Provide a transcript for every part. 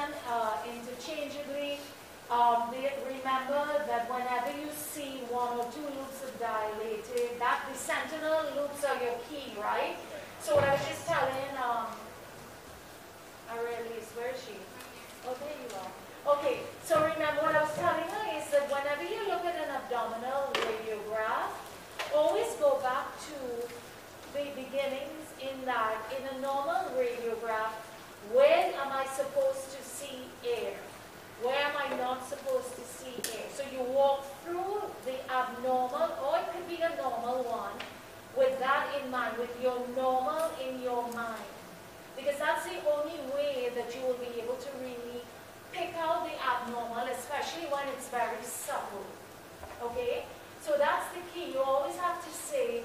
them uh, interchangeably. Um, remember that whenever you see one or two loops of dilated, that the sentinel loops are your key, right? So what I was just telling um, Aurelis, where is she? Oh, there you are. Okay, so remember what I was telling her is that whenever you look at an abdominal radiograph, always go back to the beginnings in that in a normal radiograph, where am I supposed to see air? Where am I not supposed to see air? So you walk through the abnormal, or it could be a normal one, with that in mind, with your normal in your mind. Because that's the only way that you will be able to really pick out the abnormal, especially when it's very subtle. Okay? So that's the key. You always have to say,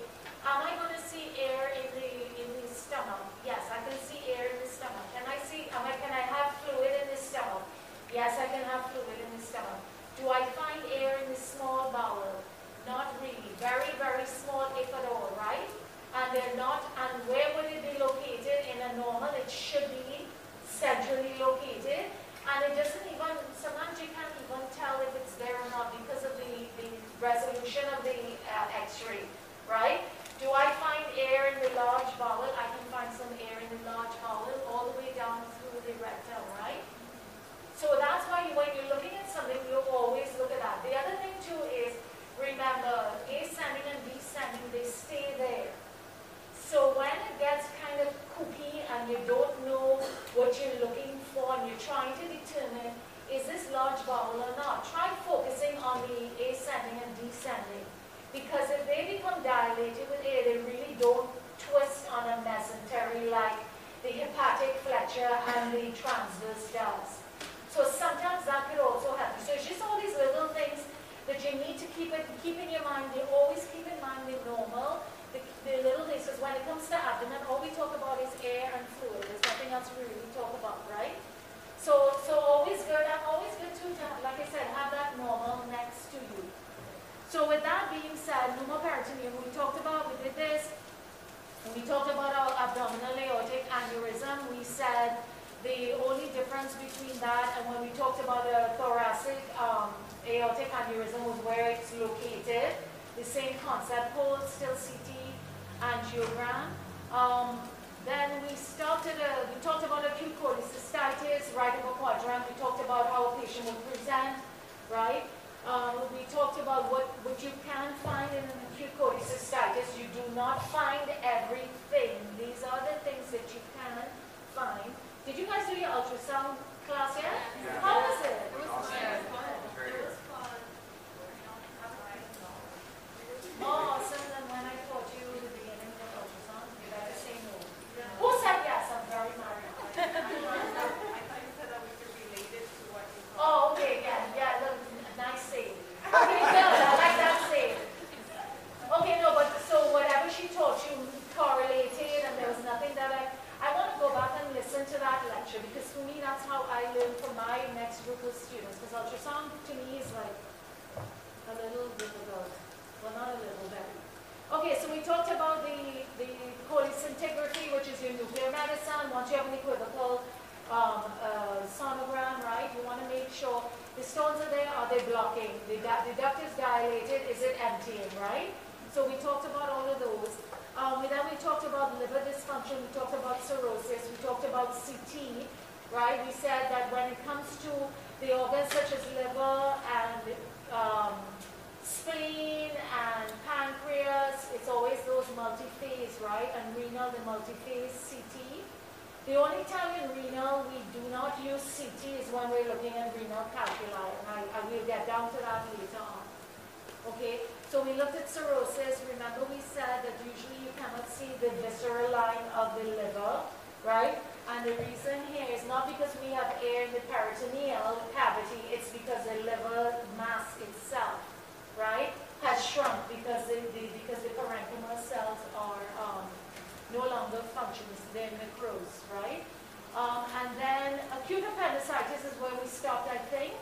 am I going to see air in the in the stomach? Yes, I can see air in the stomach. Can I see, am I, can I have fluid in the stomach? Yes, I can have fluid in the stomach. Do I find air in the small bowel? Not really. Very, very small, if at all, right? and they're not, and where would it be located in a normal? It should be centrally located, and it doesn't even, sometimes you can't even tell if it's there or not because of the, the resolution of the uh, x-ray, right? Do I find air in the large bowel? I can find some air in the large bowel all the way down through the rectum, right? So that's why when you're looking at something, you always look at that. The other thing too is, remember, ascending and descending, they stay there. So when it gets kind of kooky and you don't know what you're looking for and you're trying to determine is this large bowel or not, try focusing on the ascending and descending. Because if they become dilated with air, they really don't twist on a mesentery like the hepatic flexure and the transverse does. So sometimes that could also happen. So it's just all these little things that you need to keep it keep in your mind. You always keep in mind the normal the little things, because when it comes to abdomen, all we talk about is air and fluid. There's nothing else we really talk about, right? So, so always good, and always good to, like I said, have that normal next to you. So with that being said, pneumoperitoneum, we talked about, we did this, we talked about our abdominal aortic aneurysm. We said the only difference between that and when we talked about a thoracic um, aortic aneurysm was where it's located. The same concept holds, still CT angiogram. Um, then we at a, we talked about acute cholecystitis, right upper quadrant. We talked about how a patient would present, right? Um, we talked about what, what you can find in an acute cholecystitis. You do not find everything. These are the things that you can find. Did you guys do your ultrasound class yet? Yeah. How was it? It was Awesome. fun. Very It good. was fun. You know, have a ride and all. More awesome than when I taught you the beginning of ultrasound. You better say no. Yeah. Who said yes? I'm very married. I thought you said that we could relate it to what you taught. Oh, okay, yeah, yeah, look, nice save. Okay, good, I like that save. Okay, no, but so whatever she taught you correlated and there was nothing that I, I want to go back and listen to that lecture because for me, that's how I learn for my next group of students because ultrasound to me is like a little difficult. Well, not a little, very. Okay, so we talked about the, the cholescintigraphy, which is your nuclear medicine. Once you have an equivocal um, uh, sonogram, right, you want to make sure the stones are there, are they blocking? The, the duct is dilated, is it emptying, right? So we talked about all of those. Um, then we talked about liver dysfunction, we talked about cirrhosis, we talked about CT, right? We said that when it comes to the organs such as liver and um, spleen and pancreas, it's always those multi-phase, right? And renal, the multi-phase CT. The only time in renal we do not use CT is when we're looking at renal calculi, and I, I will get down to that later on. Okay, so we looked at cirrhosis. Remember we said that usually you cannot see the visceral line of the liver, right? And the reason here is not because we have air in the peritoneal cavity, it's because the liver mass itself, right, has shrunk because the, the because the parenchymal cells are um, no longer functions, they're necrose, right? Um, and then acute appendicitis is where we stopped, I think.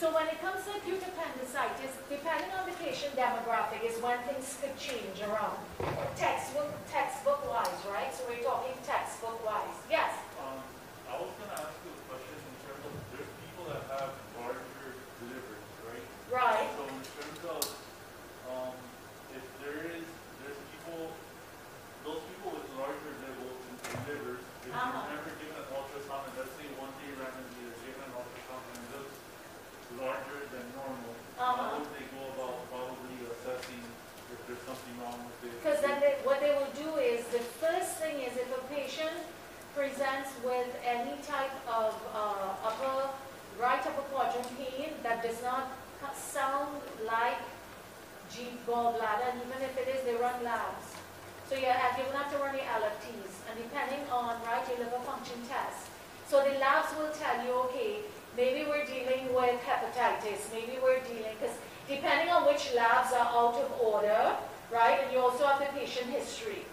So when it comes to acute appendicitis, depending on the patient demographic is when things could change around. Textbook, textbook wise, right? So we're talking textbook wise. Yes? Um, I was gonna ask you a question in terms of, there's people that have larger deliveries, right? Right. So in terms of, um, if there is, there's people, those people with larger levels in their livers, if Uh-huh. you're never given an ultrasound, and let's say one day randomly they're given an ultrasound and it looks larger than normal, Uh-huh. how would they go about probably assessing if there's something wrong with it? Because then they, what they will do is, the first thing is if a patient presents with any type of uh, upper, right upper quadrant pain that does not ca- sound like G gallbladder, and even if it is, they run labs. So you're, you're gonna have to run your LFTs, and depending on, right, your liver function test. So the labs will tell you, okay, maybe we're dealing with hepatitis, maybe we're dealing, because depending on which labs are out of order, right, and you also have the patient history.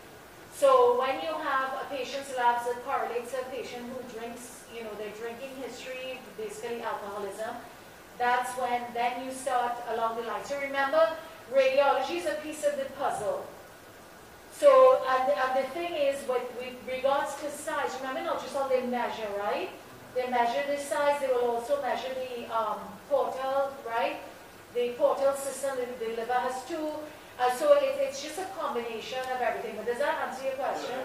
So when you have a patient's labs that correlates a patient who drinks, you know, their drinking history, basically alcoholism, that's when then you start along the line. So remember, radiology is a piece of the puzzle. So, and, and the thing is, with, with regards to size, remember in ultrasound they measure, right? They measure the size, they will also measure the um, portal, right? The portal system, the, the liver has two, uh, so it, it's just a combination of everything. But does that answer your question?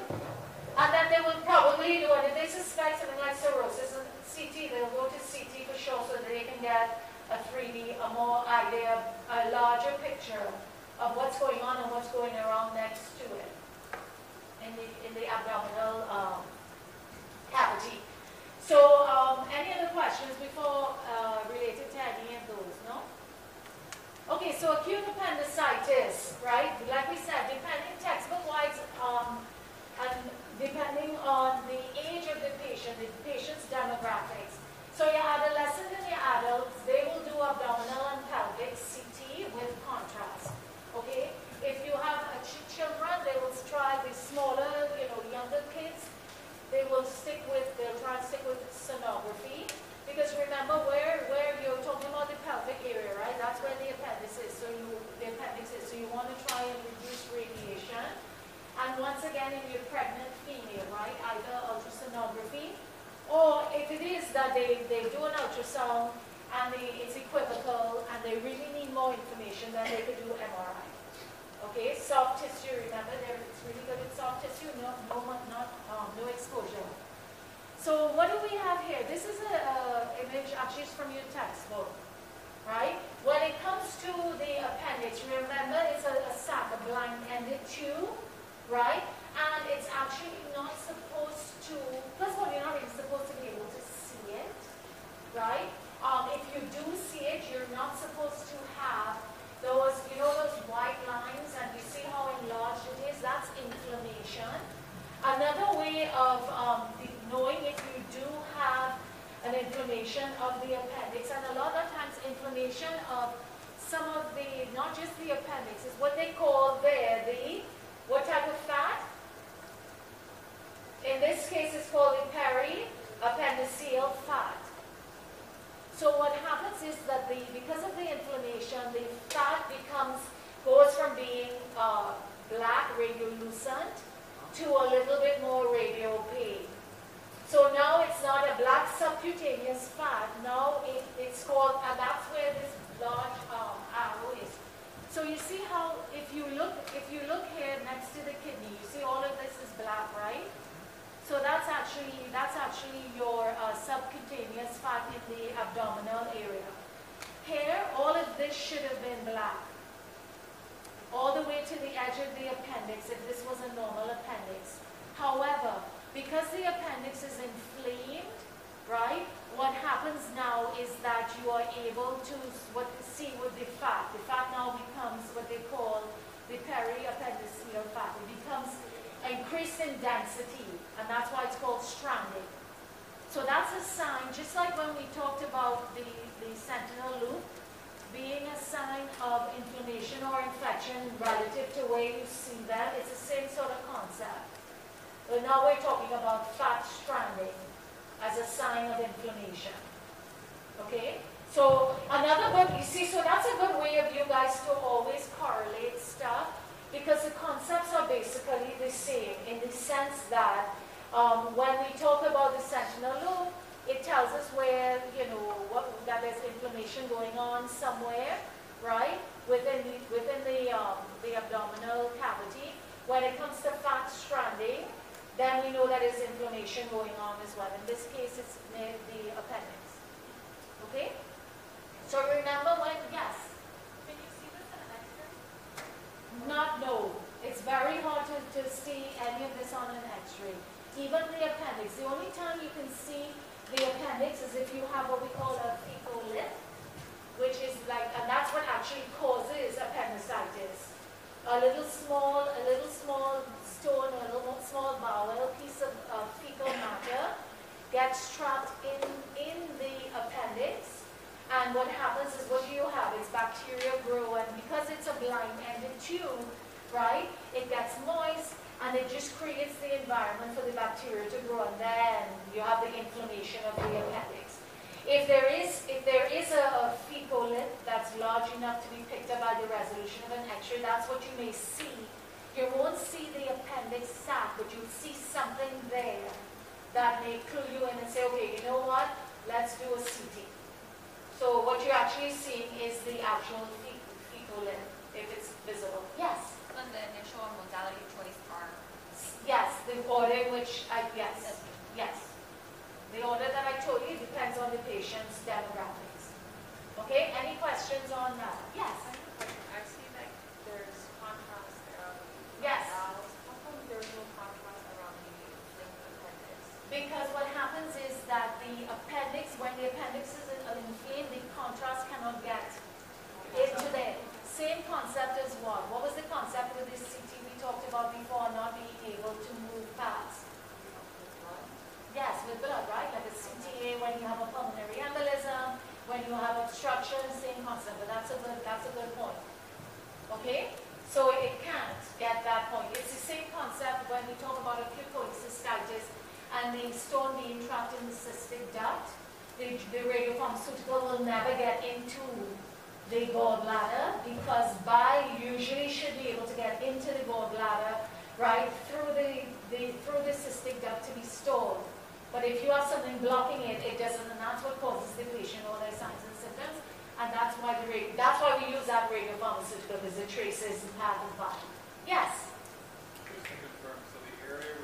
And then they will probably do, and if they suspect something like cirrhosis and CT, they'll go to CT for sure so that they can get a 3D, a more idea, a larger picture of what's going on and what's going around next to it in the, in the abdominal um, cavity. So, um, any other questions before uh, related to any of those? No? Okay, so acute appendicitis, right? Like we said, depending textbook-wise, um, and depending on the age of the patient, the patient's demographics. So your adolescent and your adults, they will do abdominal and pelvic CT with contrast. Okay? If you have ch- children, they will try the smaller, you know, younger kids. They will stick with, they'll try and stick with sonography. Because remember, where, where you're talking about the pelvic area, right? That's where the appendix is. So you, the appendix is. So you want to try and reduce radiation. And once again, if you're pregnant female, right, either ultrasonography, or if it is that they, they do an ultrasound and they, it's equivocal and they really need more information, then they could do MRI. Okay, soft tissue, remember, there, it's really good with soft tissue, no, no, not, um, no exposure. So what do we have here? This is a, a image, actually from your textbook, right? When it comes to the appendix, remember it's a, a sac, a blind-ended tube, right? And it's actually not supposed to, first of all, you're not even supposed to be able to see it, right? Um, if you do see it, you're not supposed to have those, you know those white lines and you see how enlarged it is? That's inflammation. Another way of um, knowing if you do have an inflammation of the appendix, and a lot of times inflammation of some of the, not just the appendix, is what they call there the, what type of fat? In this case, it's called the periappendiceal fat. So what happens is that the, because of the inflammation, the fat becomes, goes from being uh, black, radiolucent, to a little bit more radiopaque. So now it's not a black subcutaneous fat, now it, it's called, and that's where this large um, arrow is. So you see how, if you look, if you look here next to the kidney, you see all of this is black, right? So that's actually, that's actually your uh, subcutaneous fat in the abdominal area. Here, all of this should have been black. All the way to the edge of the appendix, if this was a normal appendix. However, because the appendix is inflamed, right, what happens now is that you are able to what see with the fat. The fat now becomes what they call the periappendiceal fat. It becomes increased in density, and that's why it's called stranding. So that's a sign, just like when we talked about the, the sentinel loop, being a sign of inflammation or infection relative to where you see them, it's the same sort of concept. But now we're talking about fat stranding as a sign of inflammation. Okay? So another good, you see, so that's a good way of you guys to always correlate stuff because the concepts are basically the same in the sense that um, when we talk about the sentinel loop, it tells us where, you know, what, that there's inflammation going on somewhere, right? Within the, within the, um, the abdominal cavity. When it comes to fat stranding, then we know that there's inflammation going on as well. In this case, it's near the appendix. Okay? So remember when, yes, Can you see this in an X-ray? not no. It's very hard to, to see any of this on an x-ray. Even the appendix. The only time you can see the appendix is if you have what we call a fecalith, which is like, and that's what actually causes appendicitis. A little small, a little small stone, a little small bowel, piece of fecal matter gets trapped in, in the appendix. And what happens is what do you have is bacteria grow, and because it's a blind-ended tube, right, it gets moist, and it just creates the environment for the bacteria to grow, and then you have the inflammation of the appendix. If there is, if there is a, a fecal that's large enough to be picked up by the resolution of an X-ray, that's what you may see. You won't see the appendix sac, but you'll see something there that may clue you in and say, okay, you know what, let's do a CT. So what you're actually seeing is the actual fe- fecalith, if it's visible. Yes, On the initial modality yes, the order in which I, yes, yes. The order that I told you depends on the patient's demographics. Okay, any questions on that? Yes, I see that there's contrast around the Yes. How come there's no contrast around the appendix? because what happens is that the appendix, when the appendix is in- inflamed, the contrast cannot get into there. Same concept as what? What was the concept with this CT talked about before, not being able to move past? Yes, with blood, right? Like a CTA when you have a pulmonary embolism, when you have obstruction, same concept, but that's a good, that's a good point. Okay? So it can't get that point. It's the same concept when we talk about acute cholecystitis and the stone being trapped in the cystic duct. The, the radiopharmaceutical will never get into the gallbladder because bile usually should be able to get into the gallbladder, right, through the, the, through the cystic duct to be stored. But if you have something blocking it, it doesn't, and that's what causes the patient all their signs and symptoms. And that's why the radio, that's why we use that radio pharmaceutical, because it traces the path of bile. Yes, Just to confirm, so the area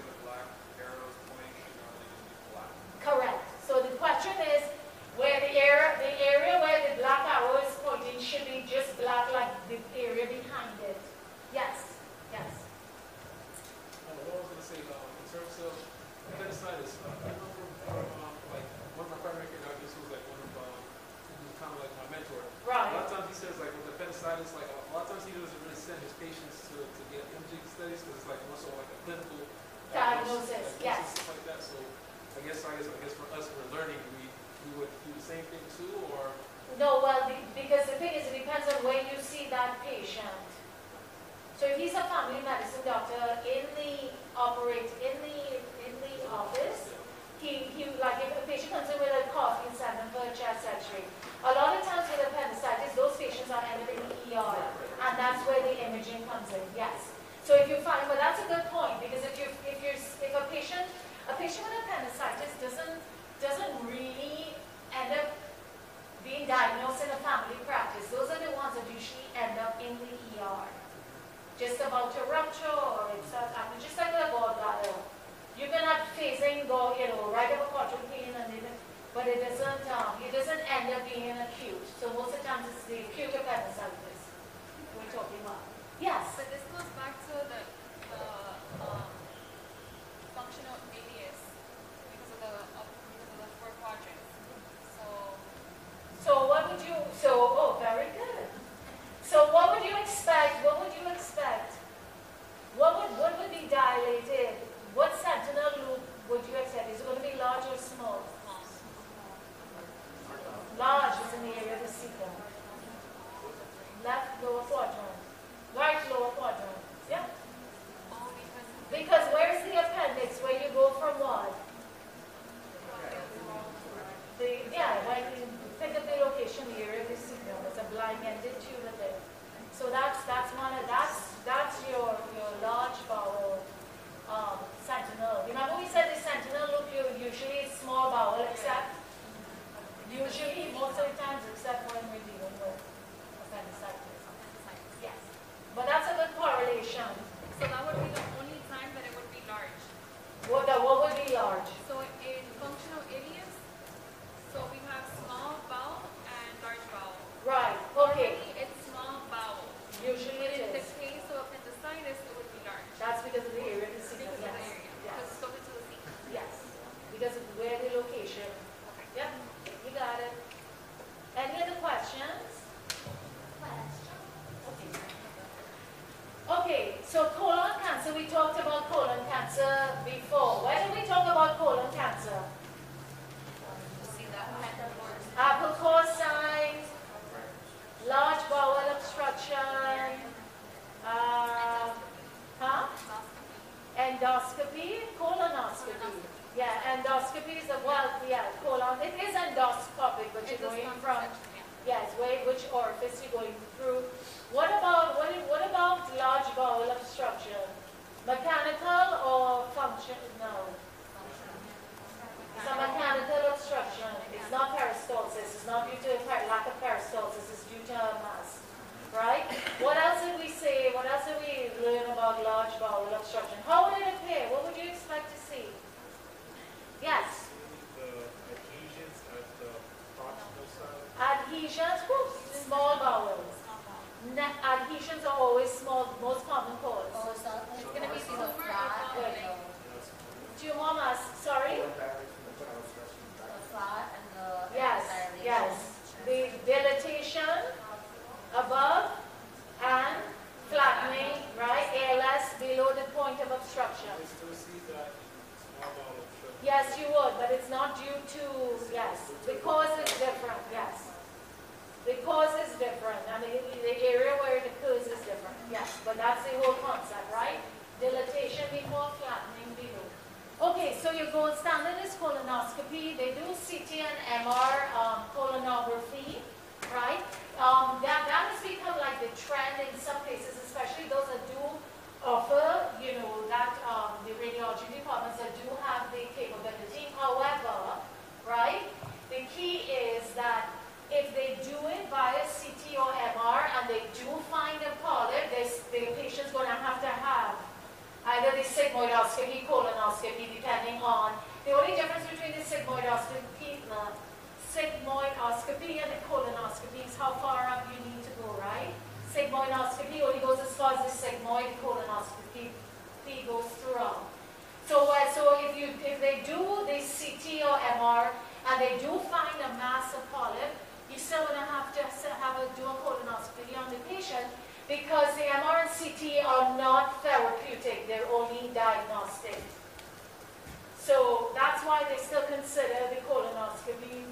why they still consider the colonoscopy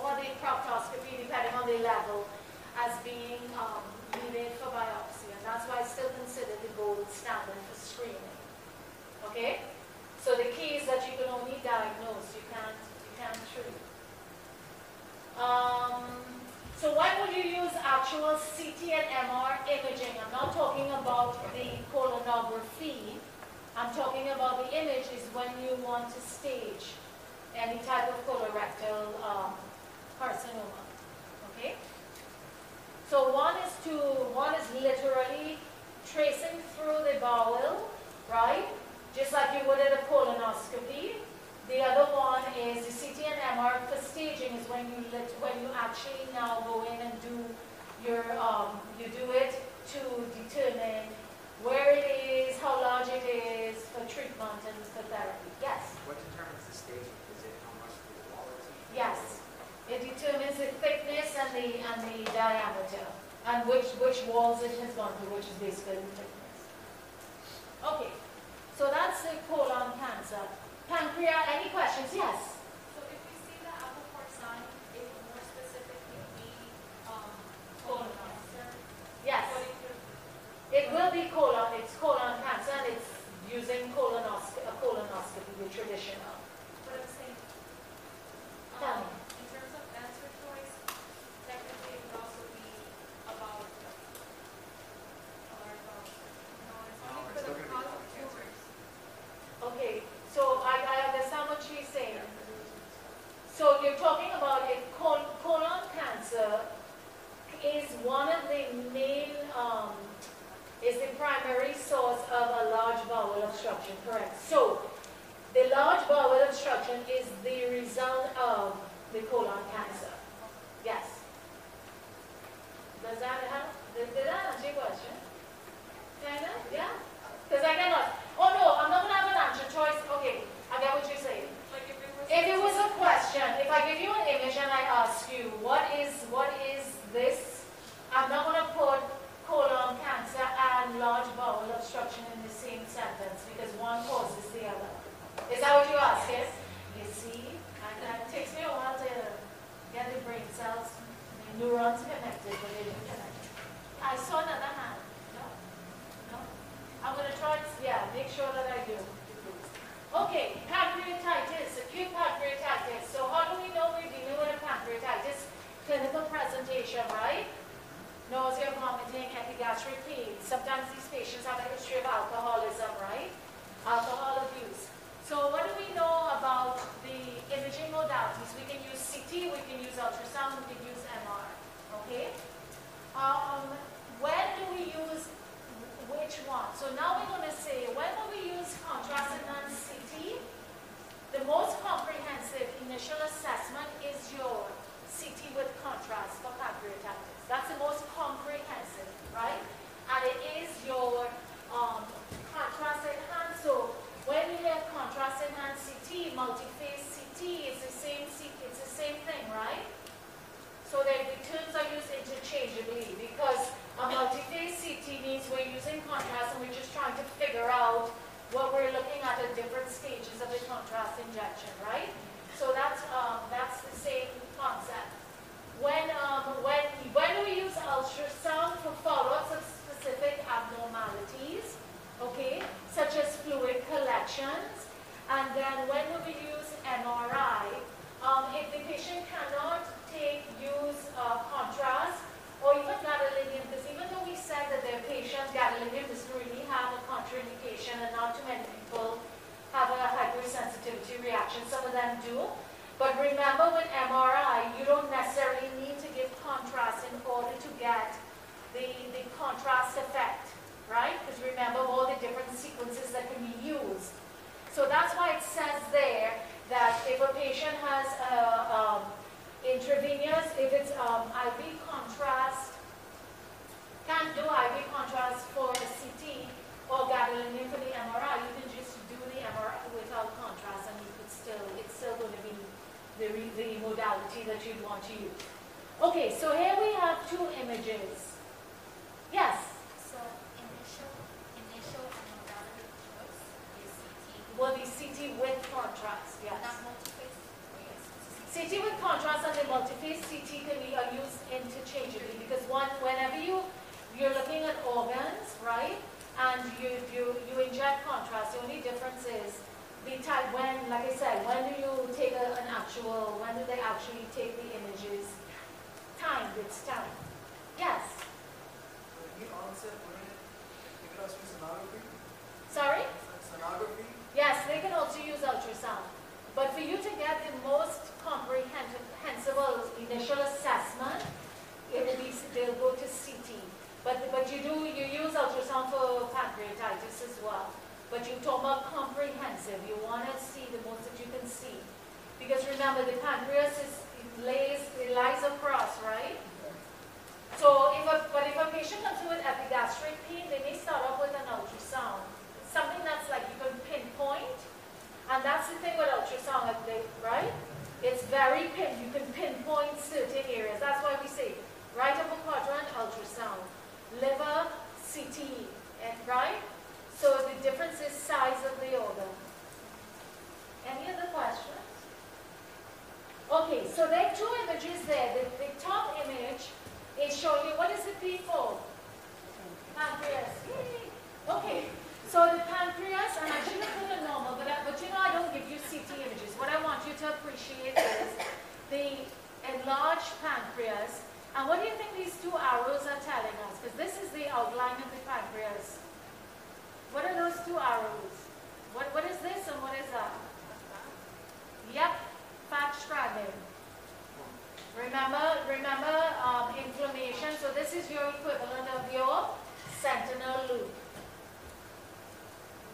or the proctoscopy, depending on the level, as being um, needed for biopsy. And that's why it's still considered the gold standard for screening. Okay? So the key is that you can only diagnose, you can't, you can't treat. Um, so why would you use actual CT and MR imaging? I'm not talking about the colonography, I'm talking about the image is when you want to stage any type of colorectal um, carcinoma. Okay? So one is to one is literally tracing through the bowel, right? Just like you would at a colonoscopy. The other one is the CT and MR for staging is when you lit, when you actually now go in and do your um, you do it to determine where it is, how large it is for treatment and for therapy. Yes? What determines the stage? Is it how much the wall is? Yes. It determines the thickness and the and the diameter and which which walls it has gone through, which is basically the thickness. Okay. So that's the colon cancer. Pancreas, any questions? Yes. Yes. It will be colon, it's colon cancer, and it's using colonosc a colonoscopy, the traditional. What I'm saying. Tell me. what is what for some of the Okay, so here we have two images. Yes, So initial, initial modality of choice is CT, will be CT with contrast, yes. not multiphase, CT. CT with contrast and the multiphase CT can be used interchangeably because one, whenever you, you're looking at organs, right? And you, you, you inject contrast, the only difference is the type, when, like I said, when do you take a, an actual, when do they actually take the images? Time, it's time. Yes, onset, wouldn't it, they could also use sonography? sorry? Sonography? Yes, they can also use ultrasound. But for you to get the most comprehensible initial assessment, it will be, they'll go to CT. But, but you do, you use ultrasound for pancreatitis as well. But you talk about comprehensive, you want to see the most that you can see. Because remember, the pancreas is, lays, it lies across, right? So if a, but if a patient comes with epigastric pain, they may start off with an ultrasound. Something that's like you can pinpoint, and that's the thing with ultrasound, right? It's very pin, you can pinpoint certain areas. That's why we say right upper quadrant ultrasound, liver CT, and right? So the difference is size of the organ. Any other questions? Okay, so there are two images there. The, the top image is showing you, what is the P for? Pancreas. Yay. Okay, so the pancreas, and I should have put a normal, but, I, but you know I don't give you CT images. What I want you to appreciate is the enlarged pancreas. And what do you think these two arrows are telling us? Because this is the outline of the pancreas. What are those two arrows? What, what is this and what is that? Yep, fat stranding. Remember, remember um, inflammation. So this is your equivalent of your sentinel loop.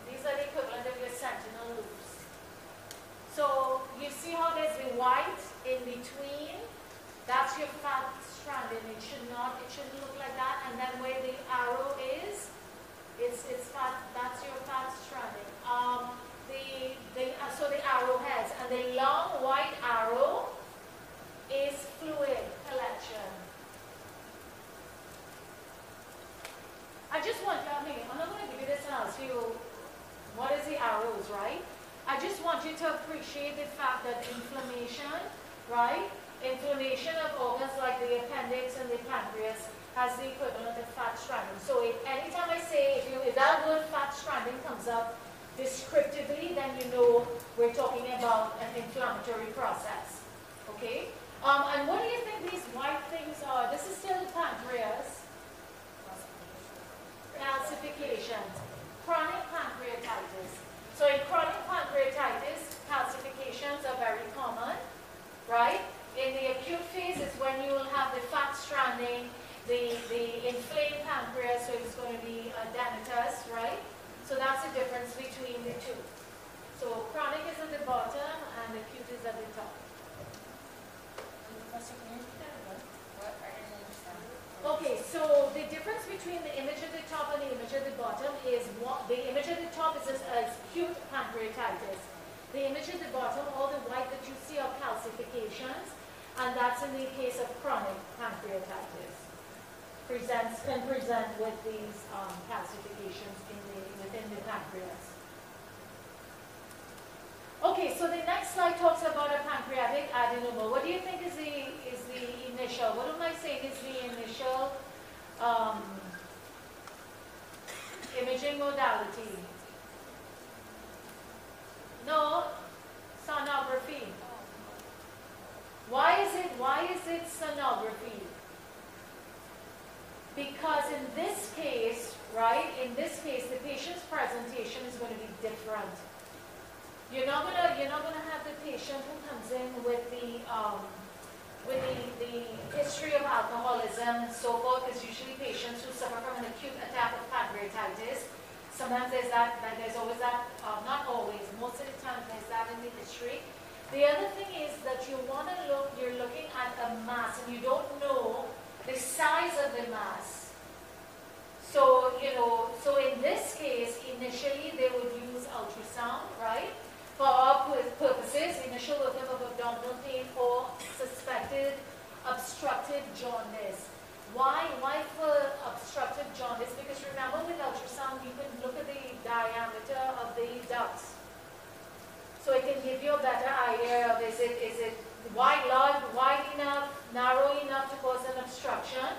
These are the equivalent of your sentinel loops. So you see how there's the white in between? That's your fat stranding. It should not, it shouldn't look like that. And then where the arrow is, it's, it's fat, that's your fat stranding. Um, the, the, uh, so the arrowheads and the long white arrow is fluid collection. I just want, I mean, I'm not going to give you this and ask you what is the arrows, right? I just want you to appreciate the fact that inflammation, right? Inflammation of organs like the appendix and the pancreas has the equivalent of fat stranding. So if anytime I say, if, you, if that word fat stranding comes up descriptively, then you know we're talking about an inflammatory process. Okay? Um, and what do you think these white things are? This is still the pancreas. Calcifications. Chronic pancreatitis. So in chronic pancreatitis, calcifications are very common, right? In the acute phase is when you will have the fat stranding, the, the inflamed pancreas, so it's going to be a adenitis, right? So that's the difference between the two. So chronic is at the bottom and acute is at the top. Okay, so the difference between the image at the top and the image at the bottom is what, the image at the top is acute pancreatitis. The image at the bottom, all the white that you see are calcifications, and that's in the case of chronic pancreatitis. Presents, can present with these um, calcifications in Okay, so the next slide talks about a pancreatic adenoma. What do you think is the, is the initial, what am I saying is the initial um, imaging modality? No, sonography. Why is it, why is it sonography? Because in this case, right, in this case, the patient's presentation is going to be different. You're not gonna, you're not gonna have the patient who comes in with the, um, with the, the history of alcoholism and so forth, because usually patients who suffer from an acute attack of pancreatitis. Sometimes there's that, that there's always that, uh, not always, most of the time there's that in the history. The other thing is that you want to look, you're looking at a mass and you don't know the size of the mass. So, you know, so in this case, initially they would use ultrasound, right? For our pur- purposes, initial workup of abdominal pain for suspected obstructive jaundice. Why? Why for obstructive jaundice? Because remember with ultrasound, you can look at the diameter of the ducts. So it can give you a better idea of is it, is it wide, large, wide enough, narrow enough to cause an obstruction.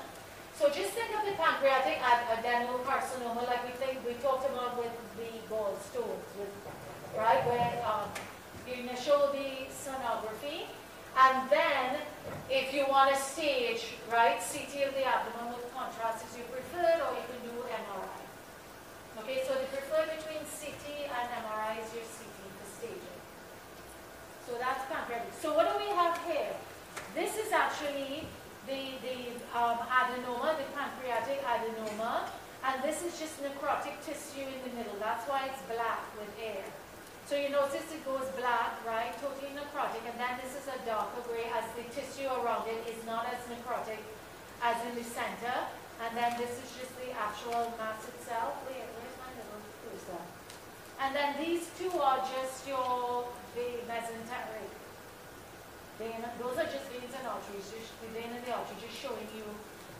So just think of the pancreatic ad- adenocarcinoma like we think we talked about with the gallstones, with, right? Where um, the initial will be sonography, and then if you want to stage, right, CT of the abdomen with contrast is your preferred, or you can do MRI. Okay, so the preferred between CT and MRI is your CT for staging. So that's pancreatic. So what do we have here? This is actually the, the um, adenoma, the pancreatic adenoma, and this is just necrotic tissue in the middle. That's why it's black with air. So you notice it goes black, right? Totally necrotic, and then this is a darker gray as the tissue around it is not as necrotic as in the center. And then this is just the actual mass itself. Where, where's my little cursor? And then these two are just your the mesenteric. Those are just veins and arteries, the vein and the just showing you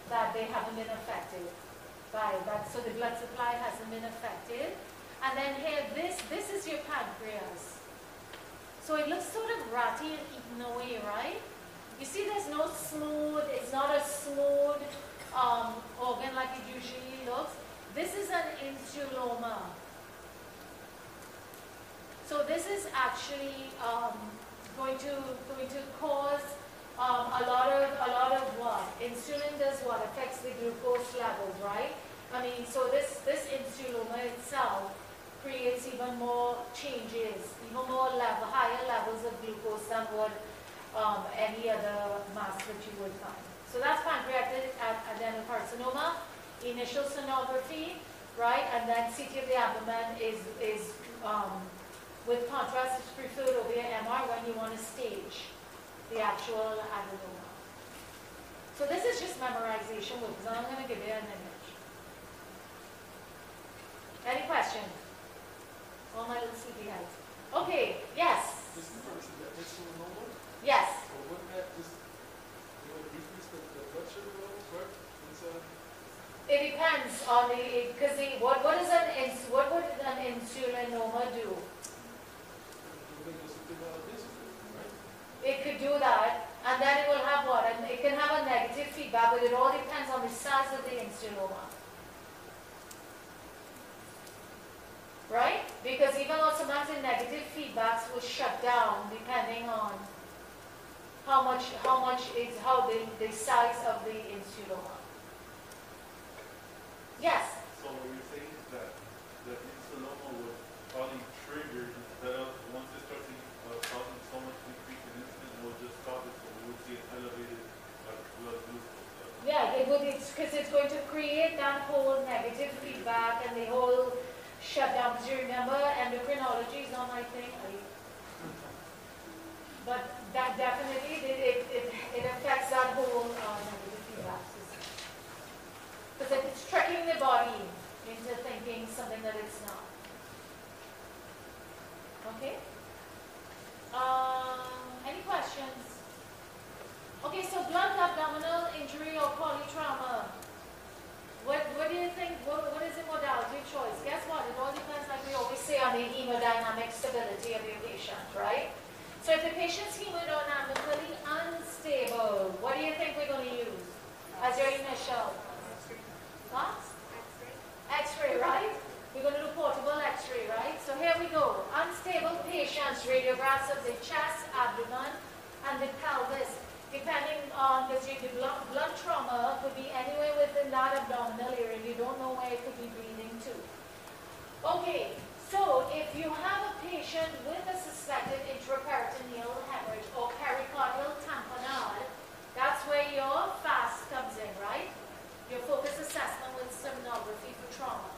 that they haven't been affected by that. So the blood supply hasn't been affected. And then here, this, this is your pancreas. So it looks sort of ratty and eaten away, right? You see there's no smooth, it's not a smooth um, organ like it usually looks. This is an insuloma. So this is actually um, going to going to cause um, a lot of a lot of what? Insulin does what? Affects the glucose levels, right? I mean, so this this insuloma itself creates even more changes, even more level, higher levels of glucose than what um, any other mass that you would find. So that's pancreatic ad- adenocarcinoma, initial sonography, right? And then CT of the abdomen is is um, with contrast is preferred over your MR when you want to stage the actual adenoma. So this is just memorization work, because I'm going to give you an image. Any questions? All my little sleepy heads. Okay, yes, in terms of that insulinoma, yes. or wouldn't that just, you know, decrease the, the blood sugar levels, right? It's, uh, It depends on the, because the, what, what is an, what would an insulinoma do? it'll make us think about obesity, right? It could do that, and then it will have what? And it can have a negative feedback, but it all depends on the size of the insuloma. Right? Because even the negative feedbacks will shut down depending on how much, how much is, how the, the size of the insuloma. Yes? So what you're saying is that the insuloma would probably trigger instead of once it starts uh, causing so much decrease in insulin, it will just stop it, so we would see an elevated uh, blood glucose level. Yeah, because it's going to create that whole negative feedback and the whole shutdown. Do you remember endocrinology is not my thing? But that definitely, it, it, it, affects that whole uh, negative feedback system. Because it's tricking the body into thinking something that it's not. Okay? Um, any questions? Okay, so blunt abdominal injury or polytrauma. What, what do you think, what, what is the modality choice? Guess what, it all depends, like we always say, on the hemodynamic stability of your patient, right? So if the patient's hemodynamically unstable, what do you think we're gonna use as your initial? What? X-ray, right? We're going to do portable X-ray, right? So here we go. Unstable patients, radiographs of the chest, abdomen, and the pelvis depending on, because you blood, blood trauma could be anywhere within that abdominal area. You don't know where it could be bleeding to. Okay, so if you have a patient with a suspected intraperitoneal hemorrhage or pericardial tamponade, that's where your FAST comes in, right? Your focus assessment with sonography for trauma.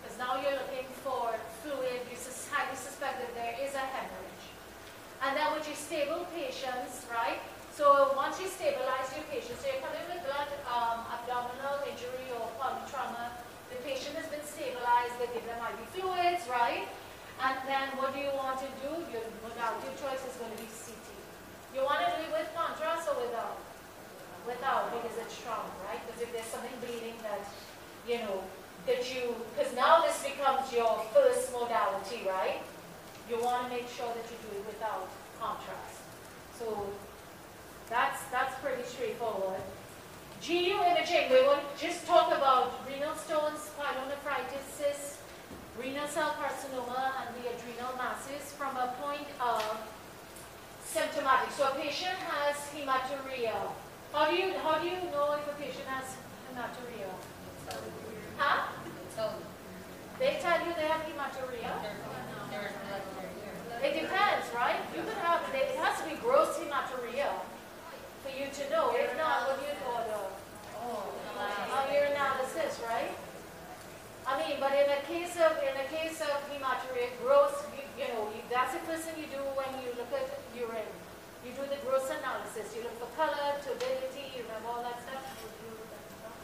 Because now you're looking for fluid, you highly suspect that there is a hemorrhage. And then with your stable patients, right, so once you stabilize your patient, so you're coming with blood um, abdominal injury or polytrauma, the patient has been stabilized, they give them IV fluids, right? And then what do you want to do? Your modality of choice is going to be CT. You want to do it with contrast or without? Without, because it's trauma, right? Because if there's something bleeding that, you know, that you, because now this becomes your first modality, right? You want to make sure that you do it without contrast. So that's, that's pretty straightforward. GU imaging, we will just talk about renal stones, pyelonephritis, cysts, renal cell carcinoma, and the adrenal masses from a point of symptomatic. So a patient has hematuria. How do you, how do you know if a patient has hematuria? Huh? They tell you they have hematuria? It depends, right? You could have, it has to be gross hematuria for you to know. If not, what do you order? Oh, oh. your analysis, right? I mean, but in a case of, in a case of hematuria, gross, you, you know, you, that's the first thing you do when you look at urine. You do the gross analysis. You look for color, turbidity, you remember all that stuff? You do that stuff.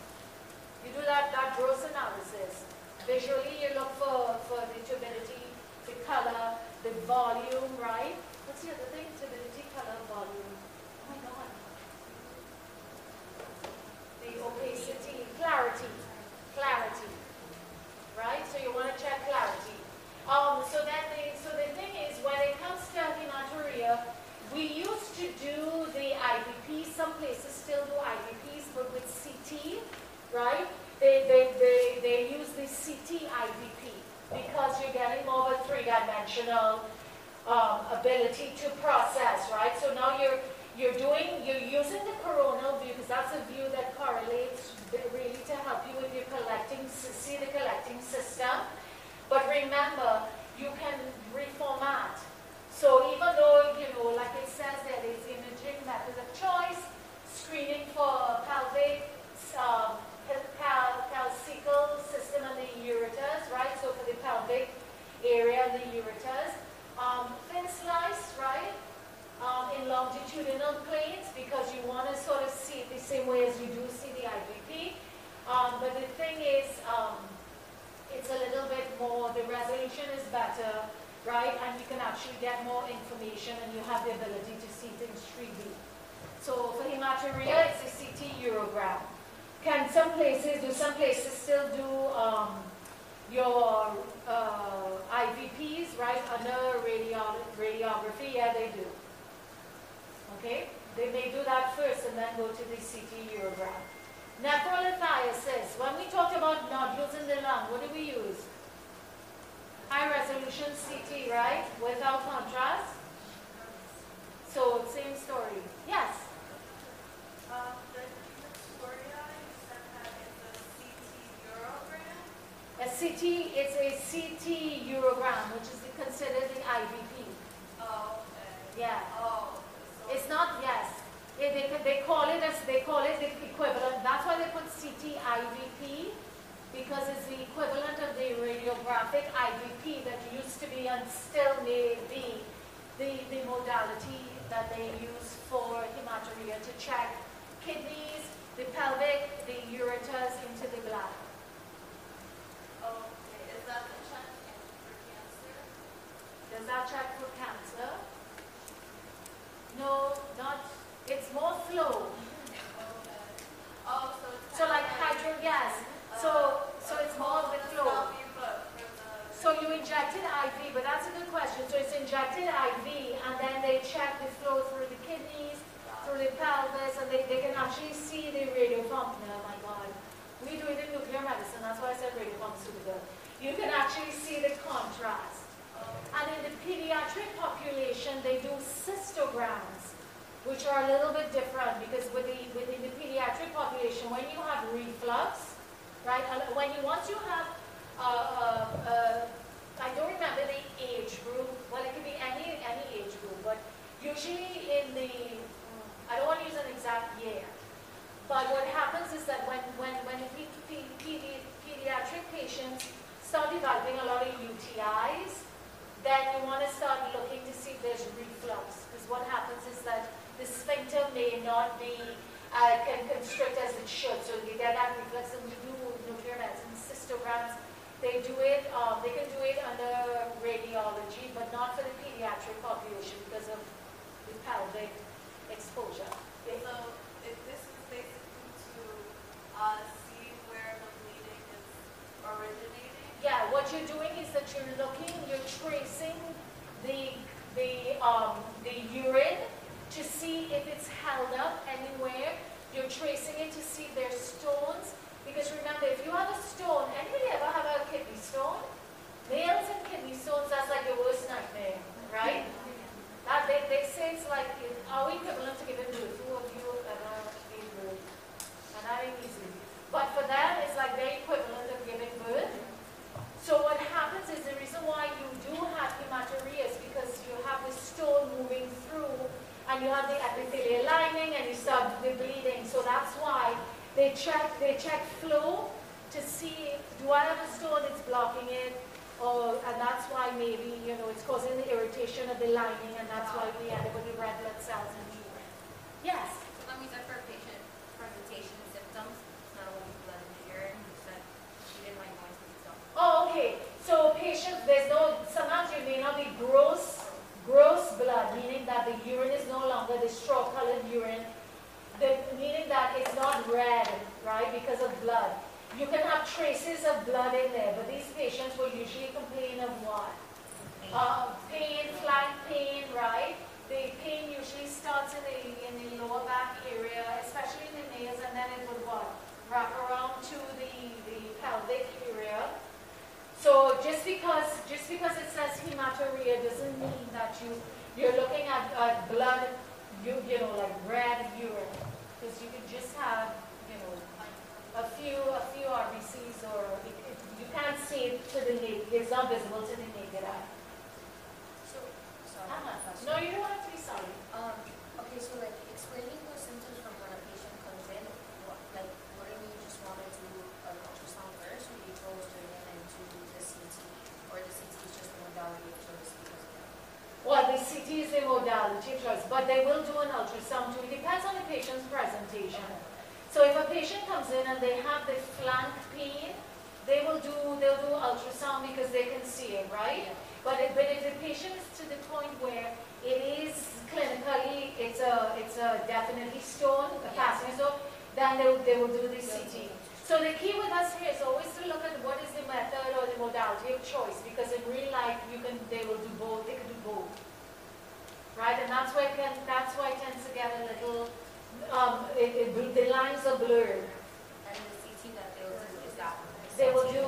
You do that, that gross analysis. Visually, you look for, for the turbidity, the color, the volume, right? What's the other thing? Turbidity, color, volume. Oh my God. The opacity, clarity, clarity, right? So you want to check clarity. Um, so the, so the thing is, when it comes to hematuria, we used to do the IVP. Some places still do IVPs, but with CT, right? They, they, they, they use the CT IVP because you're getting more of a three-dimensional um, ability to process, right? So now you're you're doing you're using the coronal view because that's a view that correlates really to help you with your collecting see the collecting system. But remember, you can reformat. So even though you know, like it says there, there's imaging methods of choice, screening for pelvic, um, cal, calyceal system and the ureters, right? So for the pelvic area, the ureters. Um, thin slice, right? Um, in longitudinal planes because you want to sort of see it the same way as you do see the IVP. Um, but the thing is, um, it's a little bit more, the resolution is better, right? And you can actually get more information and you have the ability to see things 3D. So for hematuria, it's a CT urogram. Can some places, do some places still do um, your uh, IVPs, right, under radio radiography? Yeah, they do. Okay? They may do that first and then go to the CT urogram. Nephrolithiasis. When we talked about nodules in the lung, what do we use? High resolution CT, right? Without contrast. So, same story. Yes? Um, the hematuria, you said that it's a CT urogram? A CT, it's a CT urogram, which is considered the IVP. Oh, okay. Yeah. Oh. It's not, yes. They, they, they call it as, they call it the equivalent. That's why they put CT IVP, because it's the equivalent of the radiographic IVP that used to be and still may be the, the modality that they use for hematuria to check kidneys, the pelvic, the ureters into the bladder. Okay, is that the check for cancer? Does that check for cancer? No, not, it's more flow. Oh, so. So like hydro gas. So, so it's more of the flow. Stuff you put for the. So you injected IV, but that's a good question. So it's injected IV, and then they check the flow through the kidneys, through the pelvis, and they, they can actually see the radiopharmaceutical. Oh my God. We do it in nuclear medicine, that's why I said radio radiopharmaceutical. You can actually see the contrast. And in the pediatric population, they do cystograms, which are a little bit different because with the, within the pediatric population, when you have reflux, right, when you, once you have uh, uh, uh, I don't remember the age group. Well, it could be any any age group, but usually in the I don't want to use an exact year. But what happens is that when when when the pe- pe- pedi- pediatric patients start developing a lot of UTIs, then you want to start looking to see if there's reflux. Because what happens is that the sphincter may not be uh, can constrict as it should. So you get that reflux, and we do nuclear medicine cystograms they do it, um, they can do it under radiology but not for the pediatric population because of the pelvic exposure. It- So if this is basically to, uh, Yeah, what you're doing is that you're looking, you're tracing the, the, um, the urine to see if it's held up anywhere. You're tracing it to see if there's stones. Because remember, if you have a stone, anybody ever have a kidney stone? Nails and kidney stones, that's like your worst nightmare, right? That, they, they say it's like, our equivalent to giving birth. Who of you ever gave birth? And that ain't easy. But for them, it's like their equivalent of giving birth. So what happens is the reason why you do have hematuria is because you have the stone moving through and you have the epithelial lining and you start the bleeding. So that's why they check they check flow to see do I have a stone that's blocking it or and that's why maybe you know it's causing the irritation of the lining and that's why we end up with red blood cells in the urine. Yes. So for patient presentation symptoms, it's not only blood in the urine, you said she didn't like going to the stuff. Oh, okay. So patients, there's no, sometimes you may not be gross, gross blood, meaning that the urine is no longer the straw-colored urine, the, meaning that it's not red, right, because of blood. You can have traces of blood in there, but these patients will usually complain of what? Uh, pain, flank pain, right? The pain usually starts in the, in the lower back area, especially in the nails, and then it would what? Wrap around to the, the pelvic. So just because, just because it says hematuria doesn't mean that you, you're looking at, at blood, you, you know, like red urine. Because you could just have, you know, a few, a few RBCs or it, it, you can't see it to the naked, it's not visible to the naked eye. So, sorry. Uh-huh. No, you don't have to be sorry. Um, okay, so like explaining those symptoms from when a patient comes in, what, like, wouldn't you just want to do an ultrasound first, or you go straight in and do the CT, or the CT is just the modality of choice because of that? Well, the CT is the modality choice, but they will do an ultrasound too. It depends on the patient's presentation. So if a patient comes in and they have the flank pain, they will do, they'll do ultrasound because they can see it, right? But if, but if the patient is to the point where it is clinically, it's a, it's a definitely stone, a calcium stone, then they, will- they will do the CT. So the key with us here is always to look at what is the method or the modality of choice, because in real life, you can, they will do both, they can do both. Right, and that's why it can, that's why it tends to get a little, um, it, it, the lines are blurred. And the CT that they will do is that They will do,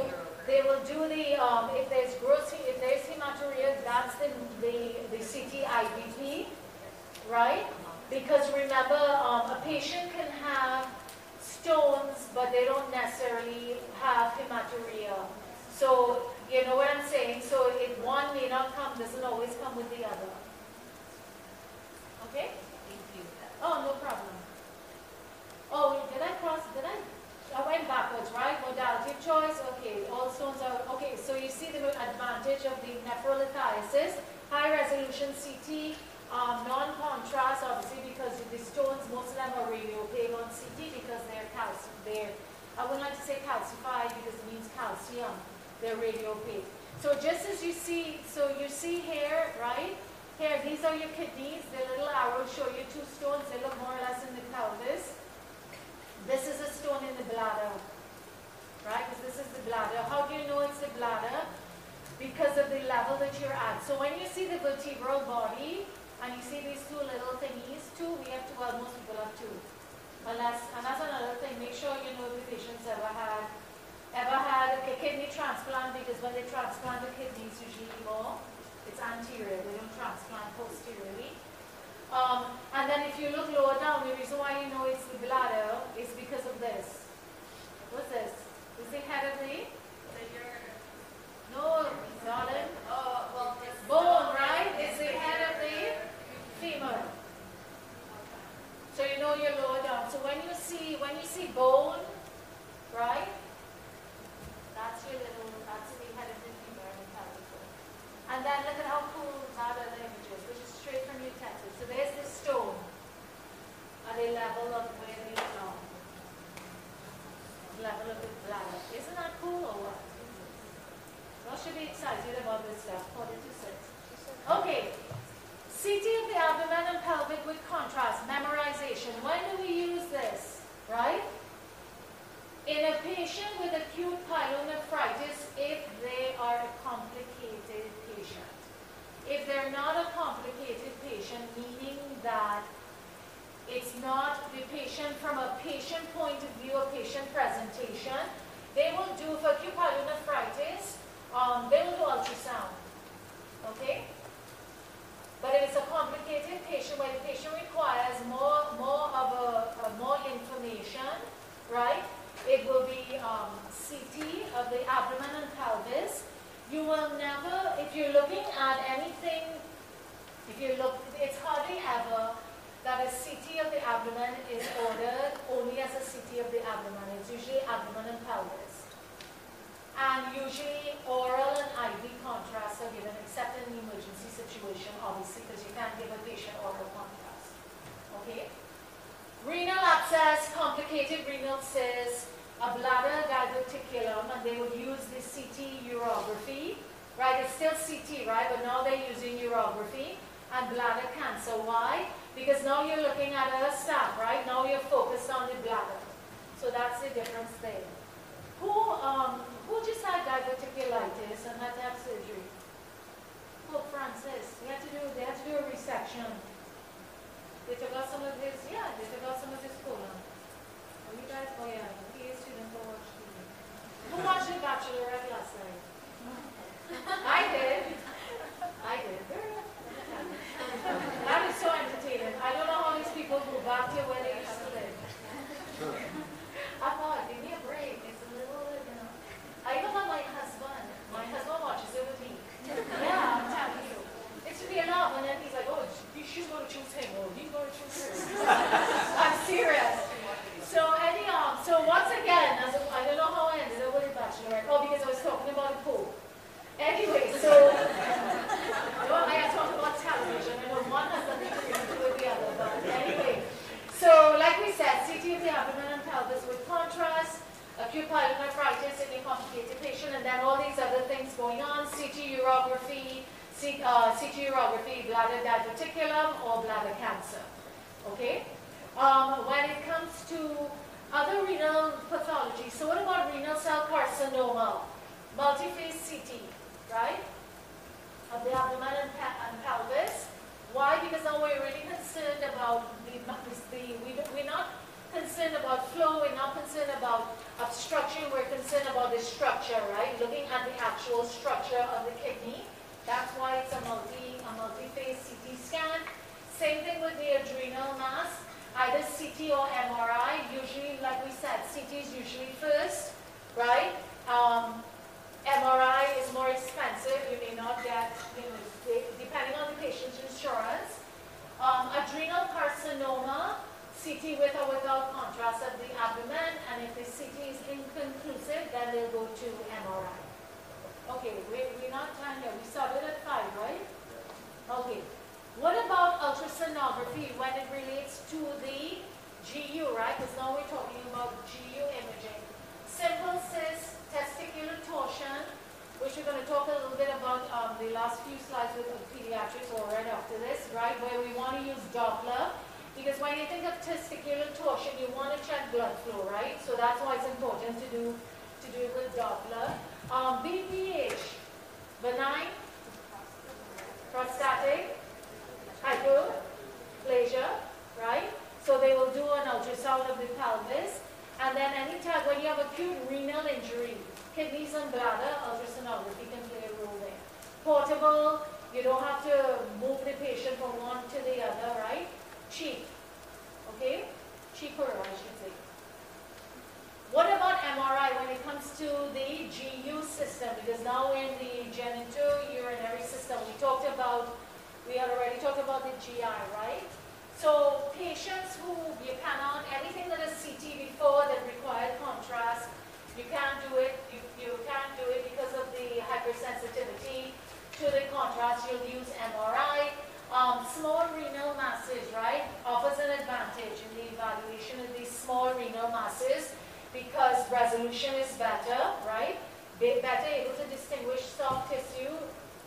they will do the, um, if there's gross, if there's hematuria, that's the, the, the CT IVP, right? Because remember, um, a patient can have stones, but they don't necessarily have hematuria. So, you know what I'm saying? So if one may not come, doesn't always come with the other. Okay? Thank you. Oh, no problem. Oh, did I cross, did I? I went backwards, right? Modality of choice, okay, all stones are, okay, so you see the advantage of the nephrolithiasis, high resolution CT, um, non-contrast, obviously, because the stones, most of them are radiopaque on CT because they're calcium, they're, I wouldn't like to say calcified because it means calcium, they're radiopaque. So just as you see, so you see here, right? Here, these are your kidneys. The little arrows show you two stones. They look more or less in the pelvis. This is a stone in the bladder, right? Because this is the bladder. How do you know it's the bladder? Because of the level that you're at. So when you see the vertebral body and you see these two little thingies, two, we have two, well, most people have two. Unless, and that's another thing, make sure you know if the patient's ever had, ever had a kidney transplant because when they transplant the kidneys, usually more, it's anterior, they don't transplant posteriorly. Um, and then if you look lower down, the reason why you know it's the bladder is because of this. What's this? Is the head of the? The urine. No, darling. Oh, well, this. Bone, right? It's the head of the femur. So you know you're lower down. So when you see when you see bone, right? That's your little. That's the head of the femur and the pelvic bone. And then look at how cool other image is, which is straight from testis. So there's the stone at a level of where they belong. Level of the bladder. Isn't that cool or what? Y'all should be excited about this stuff. Quarter to six. Okay, CT of the abdomen and pelvic with contrast, memorization. When do we use this, right? In a patient with acute pyelonephritis, if they are complicated. If they're not a complicated patient, meaning that it's not the patient from a patient point of view, a patient presentation, they will do, for acute pyelonephritis, um, they will do ultrasound, okay? But if it's a complicated patient where the patient requires more, more of a, a more information, right? It will be um, CT of the abdomen and. You will never, if you're looking at anything, if you look, it's hardly ever that a CT of the abdomen is ordered only as a CT of the abdomen. It's usually abdomen and pelvis. And usually oral and IV contrast are given except in an emergency situation, obviously, because you can't give a patient oral contrast. Okay? Renal abscess, complicated renal cyst, a bladder diverticulum, and they would use the CT urography, right? It's still CT, right? But now they're using urography and bladder cancer. Why? Because now you're looking at a stamp, right? Now you're focused on the bladder. So that's the difference there. Who, um, who just had diverticulitis and had to have surgery? Pope Francis. He had to do, they had to do a resection. They took out some of his, yeah, they took out some of his colon. Oh, you guys, oh yeah, he is student for watch TV. Who watched The Bachelorette last night? I did. I did. That is so entertaining. I don't know how these people go back to where they used to live. I thought, give me a break. It's a little, you know. I even have my husband. My husband watches it with me. Yeah, I'm telling you. It should be enough. And then he's like, oh, she's going to choose him. Or he's going oh, to choose her. I'm serious. So anyhow, so once again, as a, I don't know how I ended up with Oh, because I was talking about pool. Anyway, so well, I talked about television. I know one has nothing to do with the other, but anyway. So, like we said, CT of the abdomen and pelvis with contrast, acute pyelonephritis in a complicated patient, and then all these other things going on, CT urography, C, uh, CT urography, bladder diverticulum, or bladder cancer. Okay? Um, when it comes to other renal pathology, so what about renal cell carcinoma? Multi-phase CT, right? Of the abdomen and, and pelvis. Why? Because now we're really concerned about the, the we, we're not concerned about flow, we're not concerned about obstruction, we're concerned about the structure, right? Looking at the actual structure of the kidney. That's why it's a multi, a multi-phase CT scan. Same thing with the adrenal mass, either CT or MRI. Usually, like we said, CT is usually first, right? Um, MRI is more expensive. You may not get, you know, depending on the patient's insurance. Um, adrenal carcinoma, CT with or without contrast of the abdomen, and if the CT is inconclusive, then they'll go to MRI. Okay, we, we're not done here. We started at five, right? Okay. What about ultrasonography when it relates to the GU, right? Because now we're talking about GU imaging. Simple cyst, testicular torsion, which we're going to talk a little bit about um, the last few slides with pediatrics or right after this, right? Where we want to use Doppler. Because when you think of testicular torsion, you want to check blood flow, right? So that's why it's important to do to do it with Doppler. Um, BPH, benign, prostatic, hyperplasia, right? So they will do an ultrasound of the pelvis. And then anytime when you have acute renal injury, kidneys and bladder, ultrasonography can play a role there. Portable, you don't have to move the patient from one to the other, right? Cheap, okay? Cheaper, I should say. What about MRI when it comes to the GU system? Because now in the genitourinary system. We talked about, we already talked about the GI, right? So patients who you cannot, anything that is CT before that required contrast, you can't do it, you, you can't do it because of the hypersensitivity to the contrast, you'll use MRI. Um, small renal masses, right, offers an advantage in the evaluation of these small renal masses because resolution is better, right? Be- Better able to distinguish soft tissue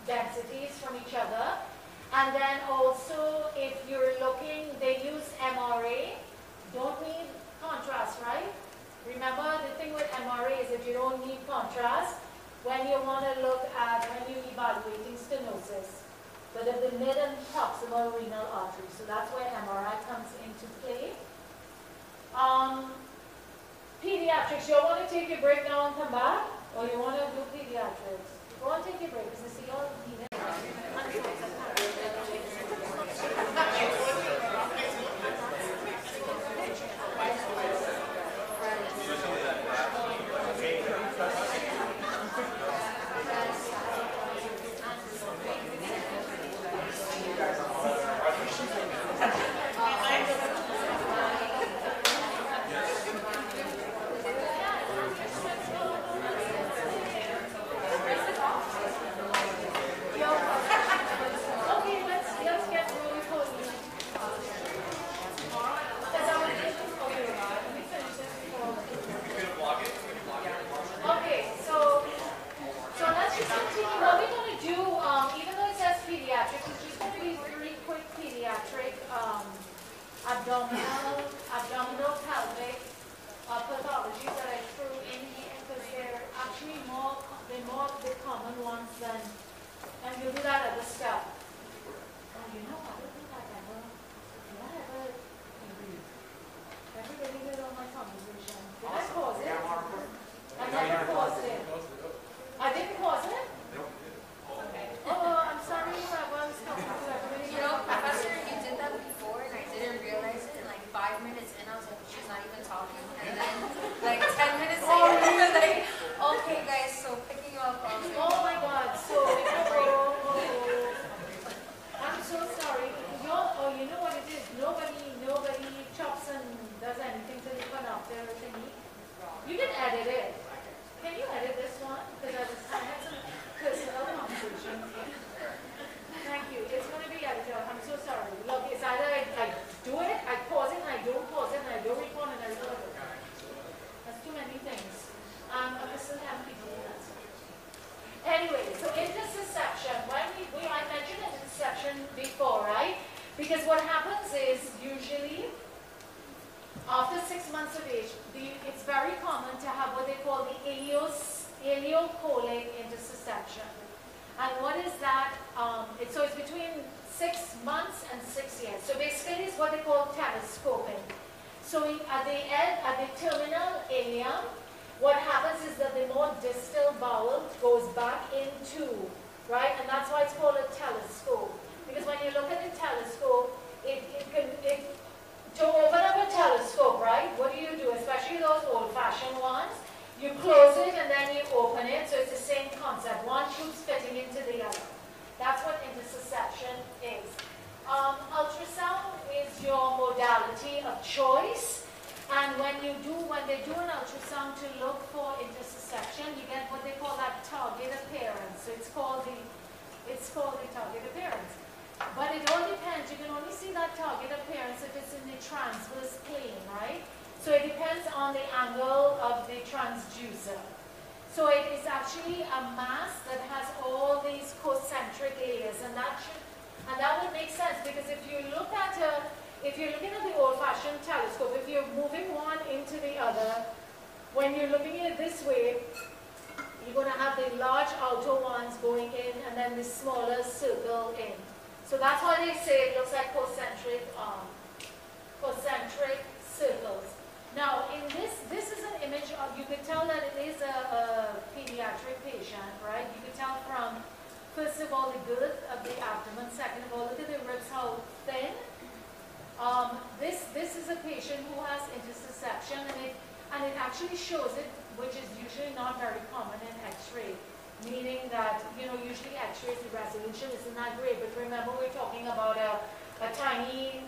densities from each other And then also, if you're looking, they use MRA, don't need contrast, right? Remember, the thing with MRA is if you don't need contrast, when you want to look at, when you're evaluating stenosis, but of the mid and proximal renal artery, so that's where MRI comes into play. Um, pediatrics, you want to take your break now and come back, or you want to do pediatrics? Go on, take your break, because I see need it. It's called the target appearance. But it all depends. You can only see that target appearance if it's in the transverse plane, right? So it depends on the angle of the transducer. So it is actually a mass that has all these concentric layers, and that should, and that would make sense because if you look at a, if you're looking at the old-fashioned telescope, if you're moving one into the other, when you're looking at it this way, you're going to have the large outer ones going in, and then the smaller circle in. So that's why they say it looks like concentric, um, concentric circles. Now, in this, this is an image of, you can tell that it is a, a pediatric patient, right? You could tell from, first of all, the girth of the abdomen, second of all, look at the ribs, how thin. Um, this, this is a patient who has intussusception, and it, and it actually shows it, which is usually not very common in x-ray, meaning that, you know, usually x-rays, the resolution isn't that great, but remember, we're talking about a, a tiny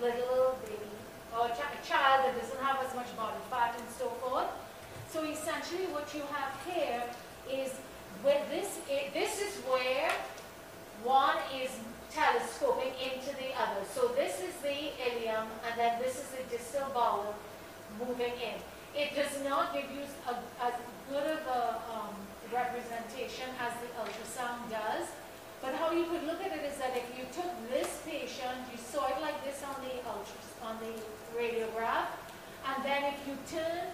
little baby or a, chi- a child that doesn't have as much body fat and so forth. So essentially what you have here is with this, this is where one is telescoping into the other. So this is the ileum and then this is the distal bowel moving in. It does not give you a, as good of a um, representation as the ultrasound does. But how you could look at it is that if you took this patient, you saw it like this on the on the radiograph, and then if you turn,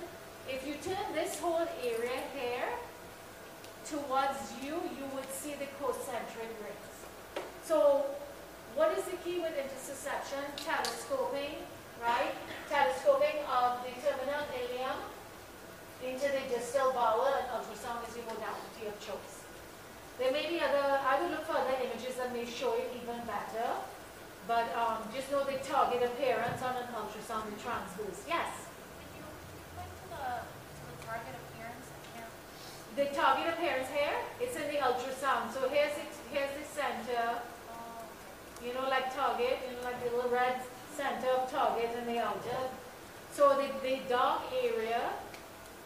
if you turn this whole area here towards you, you would see the concentric rings. So what is the key with intussusception? Telescoping, right? Telescoping of the terminal ileum into the distal bowel and ultrasound is your modality of choice. There may be other, I will look for other images that may show it even better, but um, just know the target appearance on an ultrasound and transverse. Yes? You point to the, target appearance? Can't. The target appearance here, it's in the ultrasound. So here's it, here's the center, you know, like target, you know, like the little red center of target in the outer. So the, the dark area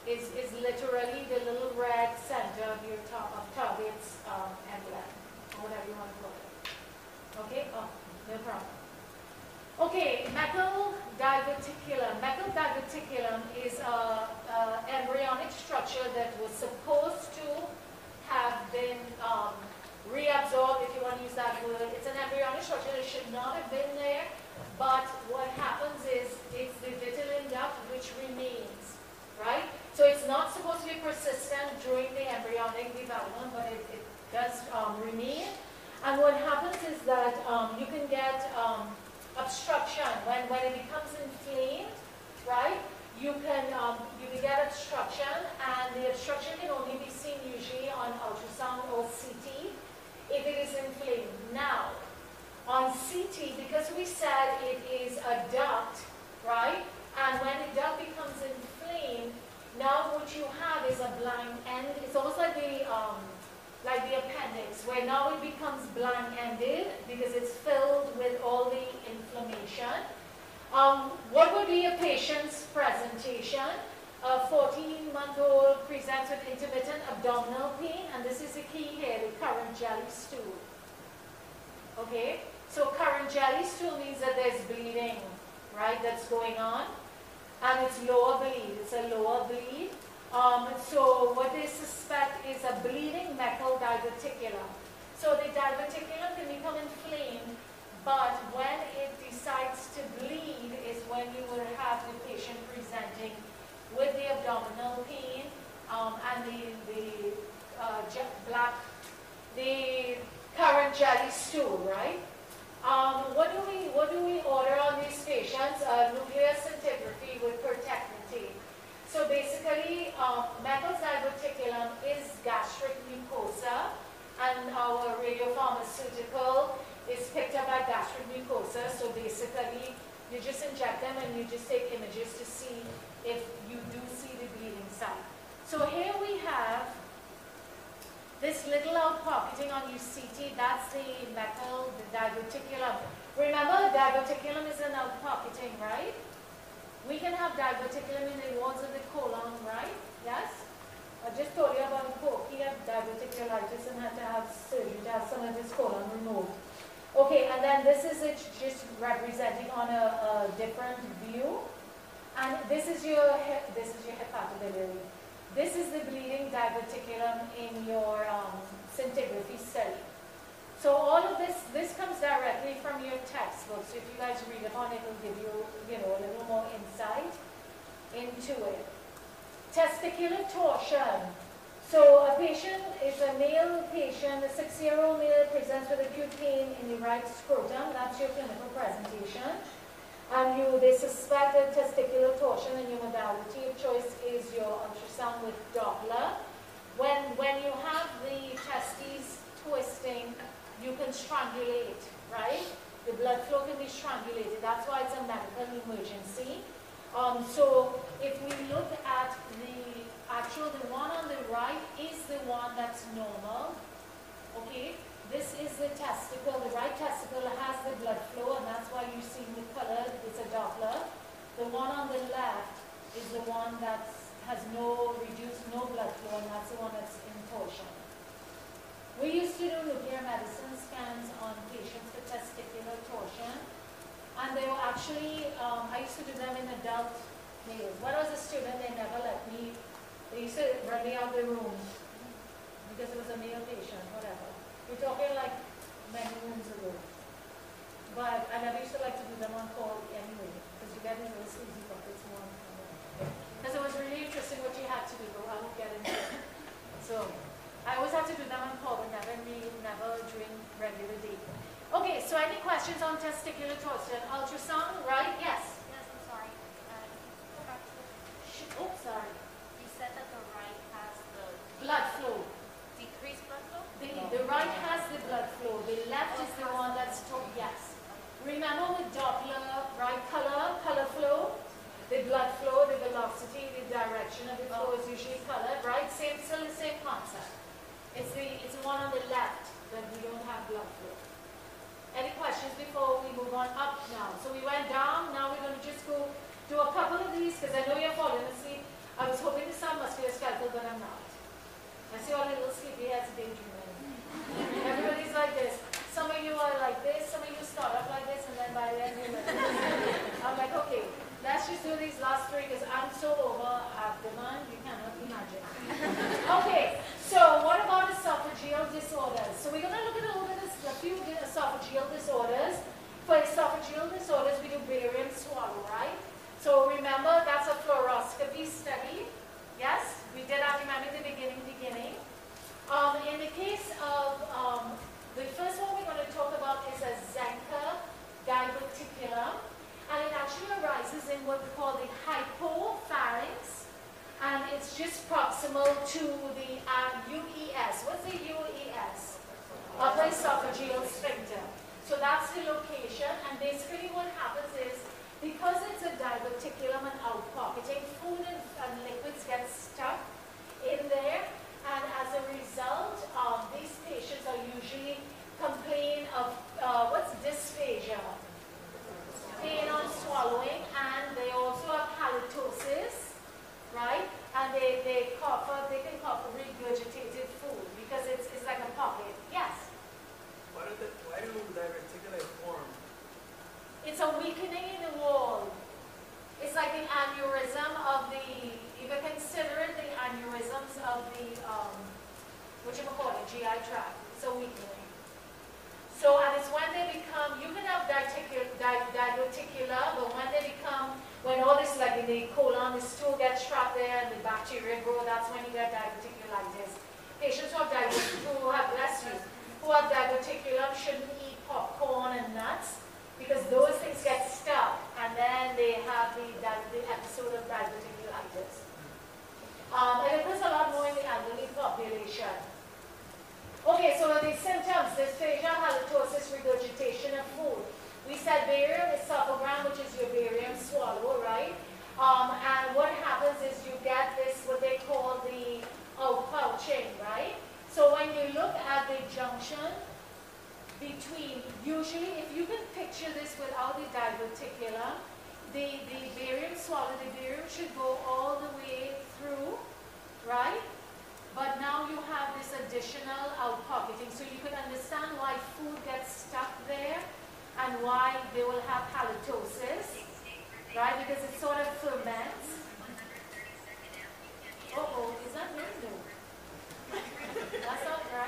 is, is literally the little red center of your top, of target's um, emblem, or whatever you want to call it. Okay? Oh, no problem. Okay, Meckel diverticulum. Meckel diverticulum is a, a embryonic structure that was supposed to have been um, reabsorbed, if you want to use that word. It's an embryonic structure that should not have been there, but what happens is it's the vitelline duct which remains, right? So it's not supposed to be persistent during the embryonic development, but it, it does um, remain. And what happens is that um, you can get um, obstruction when, when it becomes inflamed, right? You can um, you can get obstruction, and the obstruction can only be seen usually on ultrasound or CT if it is inflamed. Now, on CT, because we said it is a duct, right? And when the duct becomes inflamed, now what you have is a blind end. It's almost like the um, like the appendix, where now it becomes blind-ended because it's filled with all the inflammation. Um, what would be a patient's presentation? A 14-month-old presents with intermittent abdominal pain, and this is the key here, the currant jelly stool. Okay, so currant jelly stool means that there's bleeding, right, that's going on, and it's lower bleed, it's a lower bleed. Um, so what they suspect is a bleeding Meckel diverticulum. So the diverticulum can become inflamed, but when it decides to bleed is when you will have the patient presenting with the abdominal pain um, and the, the uh, black, the currant jelly stool, right? Um, what do we what do we order on these patients? Uh, nuclear scintigraphy with pertechnetate. So basically, um, Meckel diverticulum is gastric mucosa, and our radiopharmaceutical is picked up by gastric mucosa. So basically, you just inject them and you just take images to see if you do see the bleeding site. So here we have this little outpocketing on your CT, that's the Meckel, the diverticulum. Remember, diverticulum is an outpocketing, right? We can have diverticulum in the walls of the colon, right? Yes? I just told you about Pope. He had diverticulitis and had to have surgery to have some of his colon removed. Okay, and then this is it just representing on a, a different view. And this is your this is your hepatobiliary. This is the bleeding diverticulum in your um, scintigraphy study. So all of this, this comes directly from your textbook. So if you guys read upon it, it'll give you, you know, a little more insight into it. Testicular torsion. So a patient is a male patient, a six-year-old male presents with acute pain in the right scrotum. That's your clinical presentation. And you, they suspect a testicular torsion and your modality of choice is your ultrasound with Doppler. When, when you have the testes twisting, you can strangulate, right? The blood flow can be strangulated. That's why it's a medical emergency. Um, so if we look at the actual, the one on the right is the one that's normal, okay? This is the testicle, the right testicle has the blood flow and that's why you see the color, it's a Doppler. The one on the left is the one that has no, reduced no blood flow and that's the one that's in torsion. We used to do nuclear medicine scans on patients with testicular torsion and they were actually, um, I used to do them in adult males. When I was a student, they never let me, they used to run me out of the room because it was a male patient, whatever. We're talking like many moons ago. But I never used to like to do them on call anyway, because you get these little sleazy buckets one. Because it was really interesting what you had to do, but I won't get into it. So, I always have to do them on call, but never me, never during regular day. Okay, so any questions on testicular torsion? Ultrasound, right? Yes? Yes, I'm sorry. Uh, to the- Oh, sorry. You said that the right has the Blood flow. decreased blood flow? The, the right has the blood flow, the left is the one that's to yes. Remember with Doppler, right color, color flow, the blood flow, the velocity, the direction of the flow is usually colored, right? Same, still the same concept. It's the, it's the one on the left that we don't have blood flow. Any questions before we move on up now? So we went down, now we're gonna just go do a couple of these, because I know you're falling asleep. I was hoping to sound musculoskeletal, but I'm not. I see all little sleepy heads daydreaming. Everybody's like this. Some of you are like this, some of you start off like this, and then by the end you're like this. I'm like, okay, let's just do these last three, because I'm so over at abdomen, you cannot imagine. Okay, so disorders? So we're gonna look at a little bit of a few esophageal disorders. For esophageal disorders, we do barium swallow, right? So remember, that's a fluoroscopy study. Yes, we did that, remember the beginning, beginning. Um, in the case of, um, the first one we're going to talk about is a Zenker diverticulum, and it actually arises in what we call the hypopharynx, and it's just proximal to the UES. What's the UES? Upper esophageal sphincter. So that's the location, and basically what happens is, because it's a diverticulum and outpocketing, food and, and liquids get stuck in there, and as a result, um, these patients are usually complain of, uh, what's dysphagia? Pain on swallowing, and they also have halitosis, right? And they, they cough up, they can cough up regurgitated food, because it's, it's like a pocket. Yes? Why do the, why do diverticuli form? It's a weakening in the wall. It's like an aneurysm of the, you can consider it the aneurysms of the, um, what you call it, GI tract. It's a weakening. So, and it's when they become, you can have diverticular, but when they become, when all this, like in the colon, the stool gets trapped there and the bacteria grow, that's when you get diverticulitis. Patients who have diverticulitis, who have, bless you, who have diverticulum shouldn't eat popcorn and nuts because those things get stuck and then they have the, the episode of diverticulitis. Um, and it a lot more in the elderly population. Okay, so the symptoms, dysphagia, halitosis, regurgitation of food. We said barium esophagram, which is your barium swallow, right? Um, and what happens is you get this, what they call the outpouching, right? So when you look at the junction between, usually if you can picture this without the diverticulum, the, the barium swallow, the barium should go all the way through, right? But now you have this additional outpocketing, so you can understand why food gets stuck there and why they will have halitosis, right? Because it sort of ferments. Uh-oh, is that window? That's not right?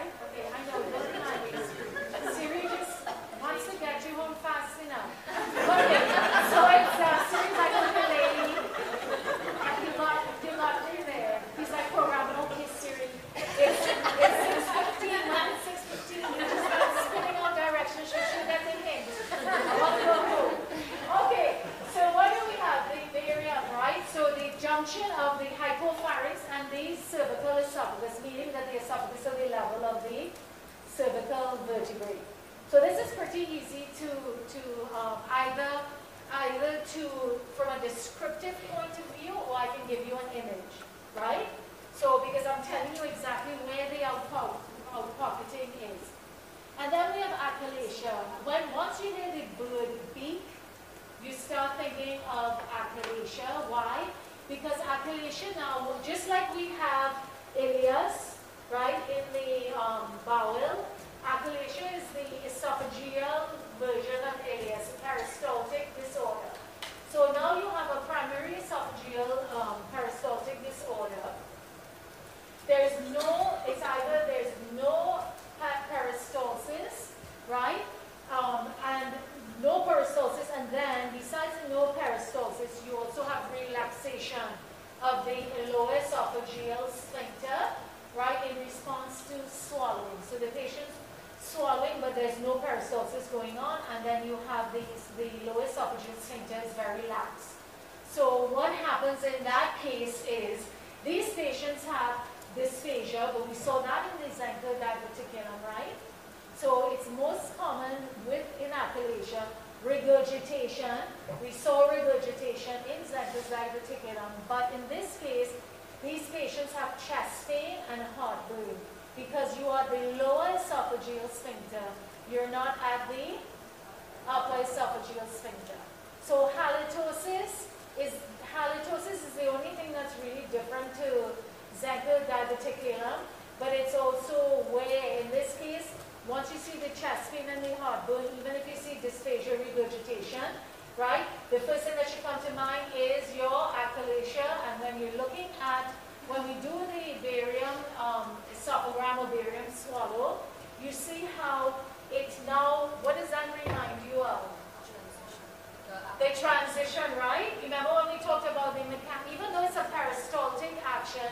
Transition, right? Remember when we talked about the mechan, even though it's a peristaltic action,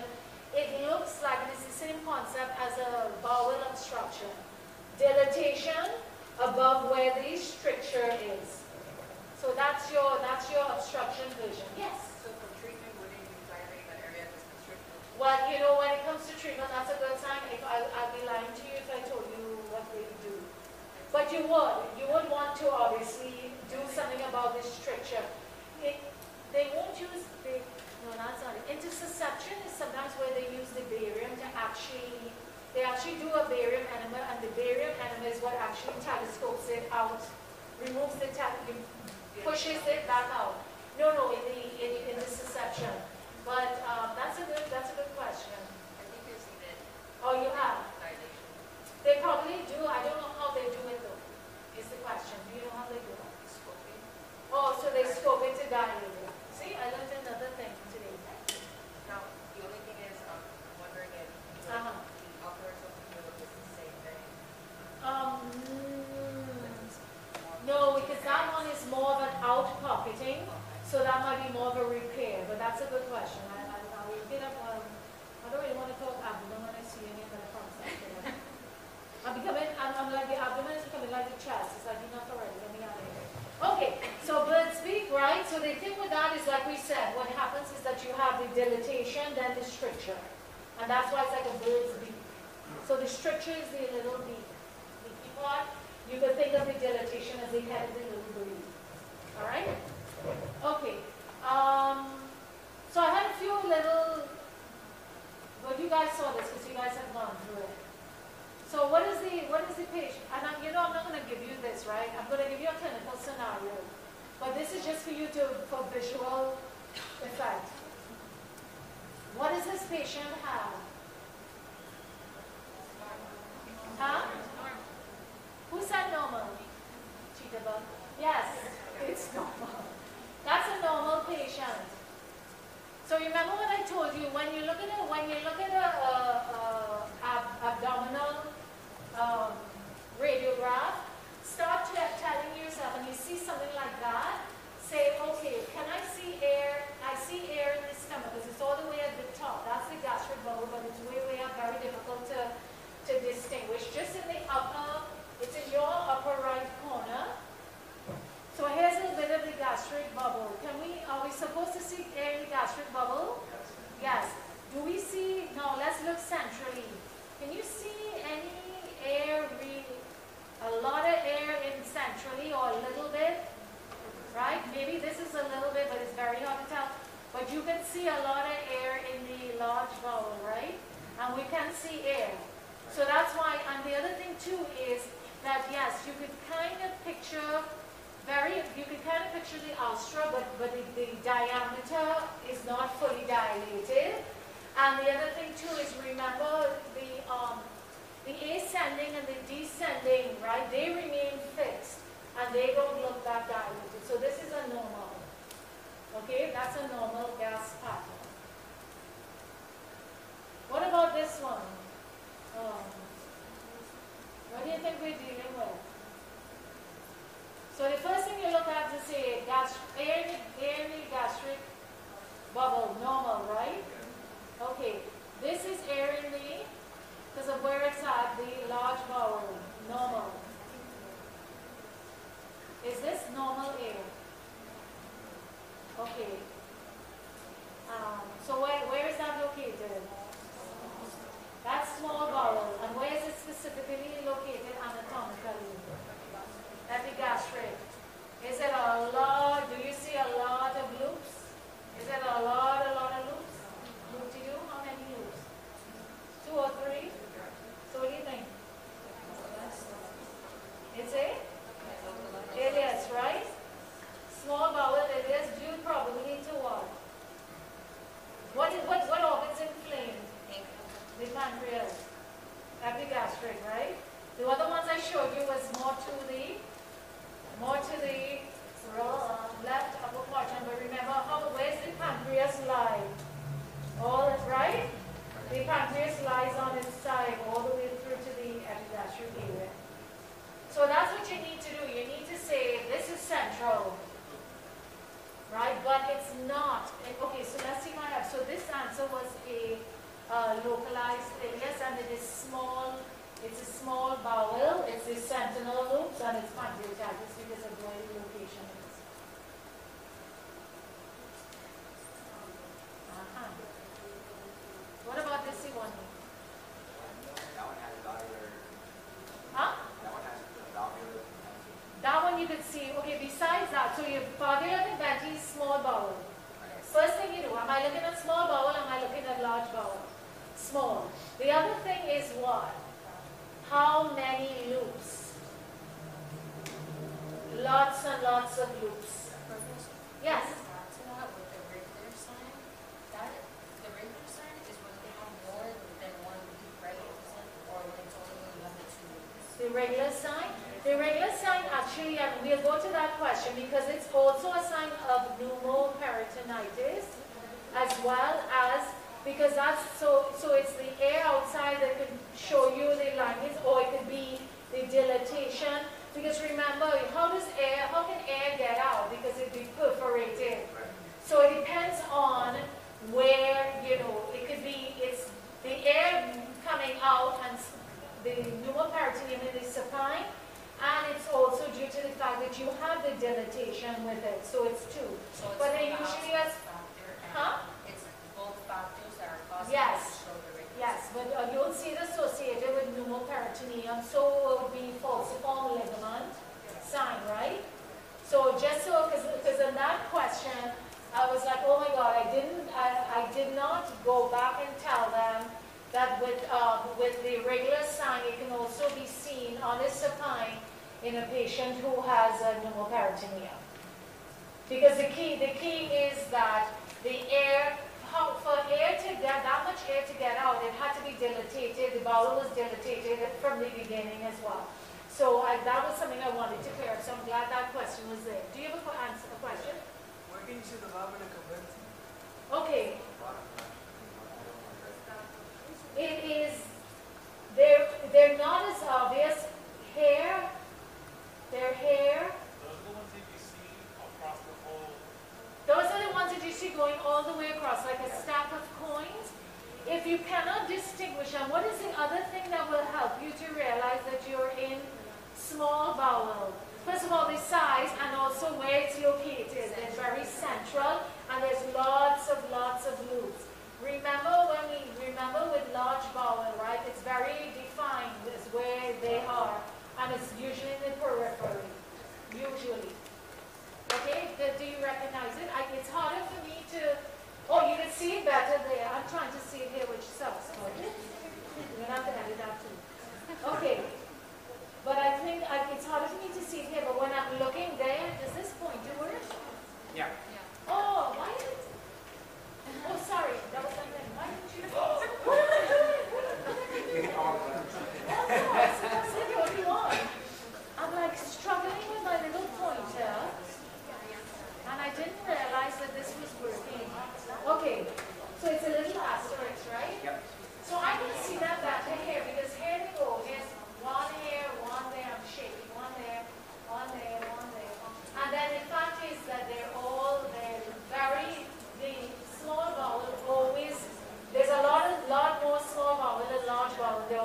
it looks like it's the same concept as a bowel obstruction. Dilatation above where the stricture is. So that's your that's your obstruction vision. Yes. So for treatment, wouldn't you dilate that area that's constricted? Well, you know, when it comes to treatment, that's a good time. If I, I'd be lying to you if I told you what they do. But you would. You would want to obviously do something about this stricture. It, they won't use the, no, not it. Intussusception is sometimes where they use the barium to actually, they actually do a barium enema, and the barium enema is what actually telescopes it out, removes the, pushes it back out. No, no, in the, in, in the susception. But um, that's a good, that's a good question. I think you've seen it, Oh, you have? They probably do. I don't know how they do it though, is the question. Do you know how they do it? Oh, so they scope it to dilate. See, I learned another thing today. Now, the only thing is, I'm wondering if the Uh-huh. the upper esophageal is the same thing. Um, no, because that one is more of an out pocketing, so that might be more of a repair, but that's a good question. I, I, I will get up, um, I don't really want to talk abdomen when I see any of concept. I'm becoming, I'm, I'm like, the abdomen is becoming like the chest, it's like enough already, let me out of here. Okay, so bird's beak, right? So the thing with that is, like we said, what happens is that you have the dilatation, then the stricture. And that's why it's like a bird's beak. So the stricture is the little beak. Beaky part, you could think of the dilatation as the head of the little bird. All right? Okay. Um, so I had a few little, well, you guys saw this because you guys have gone through it. So what is the, what is the patient, and I'm, you know, I'm not gonna give you this, right? I'm gonna give you a clinical scenario. But this is just for you to, for visual effect. What does this patient have? Huh? Who said normal? Cheetah? Yes, it's normal. That's a normal patient. So remember what I told you, when you look at a, when you look at a, a, a ab- abdominal um, radiograph, start te- telling yourself, and you see something like that, say, okay, can I see air? I see air in the stomach because it's all the way at the top. That's the gastric bubble, but it's way, way up, very difficult to, to distinguish. Just in the upper, it's in your upper right corner. So here's a bit of the gastric bubble. Can we, are we supposed to see air in the gastric bubble? Yes. Do we see, now let's look centrally. Can you see any air, re, a lot of air in centrally or a little bit? Right? Maybe this is a little bit, but it's very hard to tell. But you can see a lot of air in the large bowel, right? And we can see air. So that's why, and the other thing too is that yes, you could kind of picture very, you can kind of picture the ulcer, but, but the, the diameter is not fully dilated. And the other thing too is remember the, um, the ascending and the descending, right? They remain fixed and they don't look that dilated. So this is a normal. Okay, that's a normal gas pattern. What about this one? Um, what do you think we're dealing with? So the first thing you look at is say gas, air, air gastric bubble, normal, right? Okay, this is air in the, because of where it's at, the large bowel, normal. Is this normal air? Okay. Um, so where, where is that located? That's small bowel, and where is it specifically located anatomically? Epigastric. Is it a lot, do you see a lot of loops? Is it a lot, a lot of loops? Loop to you, how many loops? Two or three? So what do you think? It's a? Is, right? Small bowel, it is due probably to what? What is, what, what organ's inflamed? The pancreas. Epigastric, right? The other ones I showed you was more to the, more to the left upper quadrant, but remember how, where's the pancreas lie? All, right? The pancreas lies on its side all the way through to the epigastric area. So that's what you need to do. You need to say, this is central. Right? But it's not. Okay, so let's see what I have. So this answer was a uh, localized thing. Yes, and it is small. It's a small bowel. It's a sentinel loops and it's pancreatitis because of the location is. Uh-huh. What about this one? That one has valvular, Huh? that one has valvular. That one you could see, okay, besides that, so your valvular venti is small bowel. First thing you do, am I looking at small bowel, am I looking at large bowel? Small. The other thing is what? How many loops? Lots and lots of loops. Yes? Back to that with the Rigler sign, that, the Rigler sign is when they have more than one loop, right? Isn't- Or when it's only when you have the two loops. The Rigler sign? The Rigler sign actually, and we'll go to that question because it's also a sign of pneumoperitonitis as well as, because that's, so, so it's the air outside that could show you the lines or it could be the dilatation. Because remember, how does air, how can air get out? Because it'd be perforated. So it depends on where, you know, it could be, it's the air coming out and s- the pneumoperitoneum is supine, and it's also due to the fact that you have the dilatation with it, so it's two. So it's But they the usually outside has- factor and Huh? It's both factors that are causing Yes. it to show the Rigler. Yes, but uh, you'll see it associated with pneumoperitoneum, so would be falciform ligament sign, right? So just so, because in that question, I was like, oh my God, I didn't, I, I did not go back and tell them that with, um, with the Rigler sign, it can also be seen on the supine in a patient who has a pneumoperitoneum. Because the key, the key is that the air, how, for air to get, that much air to get out, it had to be dilated, the bowel was dilated from the beginning as well. So I, that was something I wanted to clear up, so I'm glad that question was there. Do you have a, que- answer, a question? Where can you see the valvulae conniventes? Okay, Bottom left, I don't know. it is, they're, they're not as obvious. Hair, their hair, Those are the ones that you see across the whole, Those are the ones that you see going all the way across, like a stack of coins. If you cannot distinguish them, what is the other thing that will help you to realize that you're in small bowel? First of all, the size and also where it's located. They're very central and there's lots of, lots of loops. Remember when we, remember with large bowel, right? It's very defined as where they are and it's usually in the periphery, usually. Okay, do, do you recognize it? I, it's harder for me to, oh, you can see it better there. I'm trying to see it here, which sucks. You're not gonna edit that too. Okay. But I think I, it's harder for me to see it here, but when I'm looking there, does this point to where? Yeah. Oh, why did it? Oh, sorry, that was something. Why didn't you? You can all, uh, Oh, no, it's that's the only one. I'm like struggling with my little pointer. And I didn't realize that this was working. Okay, so it's a little asterisk, right? Yep. So I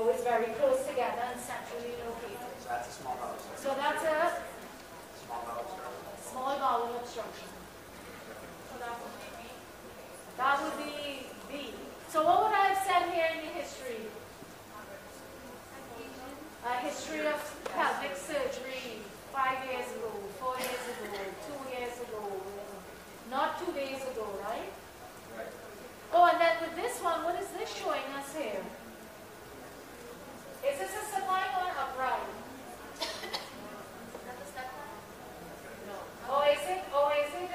always very close together and centrally located. So that's a small bowel obstruction. So that's a Small bowel obstruction. Small bowel obstruction. So that would be B. That would be B. So what would I have said here in the history? A history of pelvic surgery five years ago, four years ago, two years ago, not two days ago, right? Right. Oh, and then with this one, what is this showing us here? Is this a supine or upright? Is it, is it,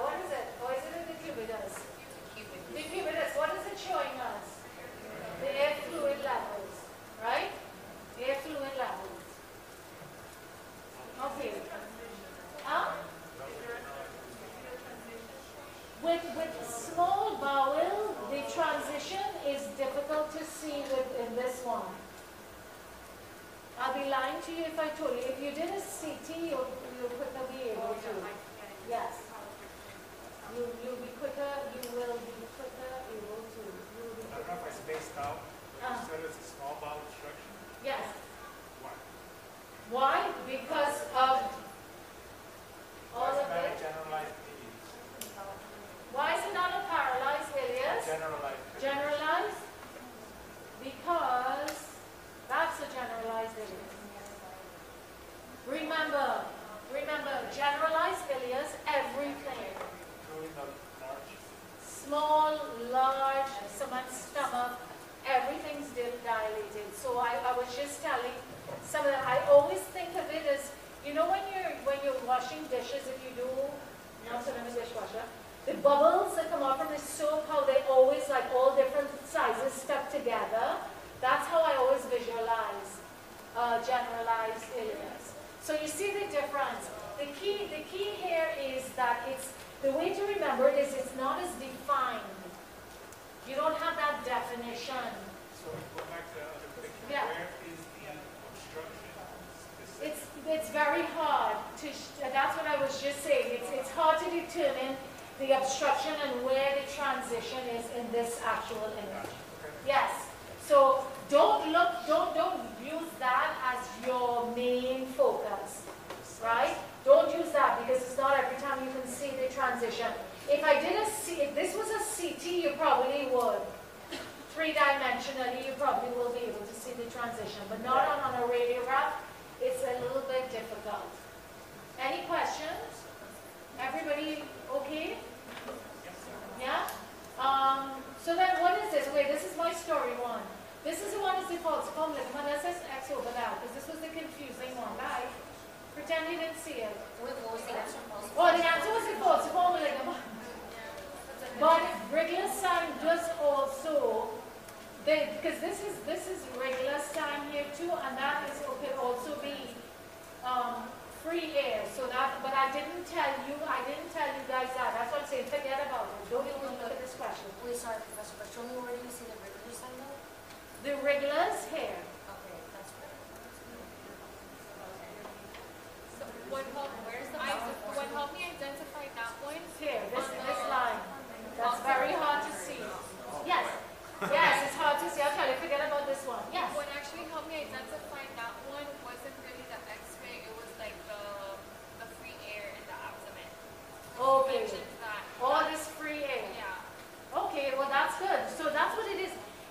what is it? Is it a decubitus? Decubitus, what is it showing us? The levels, right? Levels. Okay. With, with small bowel, the transition is difficult to see within this one. I'll be lying to you if I told you, if you did a CT, you'll, you'll quicker be able to. Yes. You, you'll be quicker, you will be quicker able to. You will be I don't know if I spaced out, but Uh. you said it's a small bowel obstruction. Yes. Why? Why? Because of all Why is of it it. generalized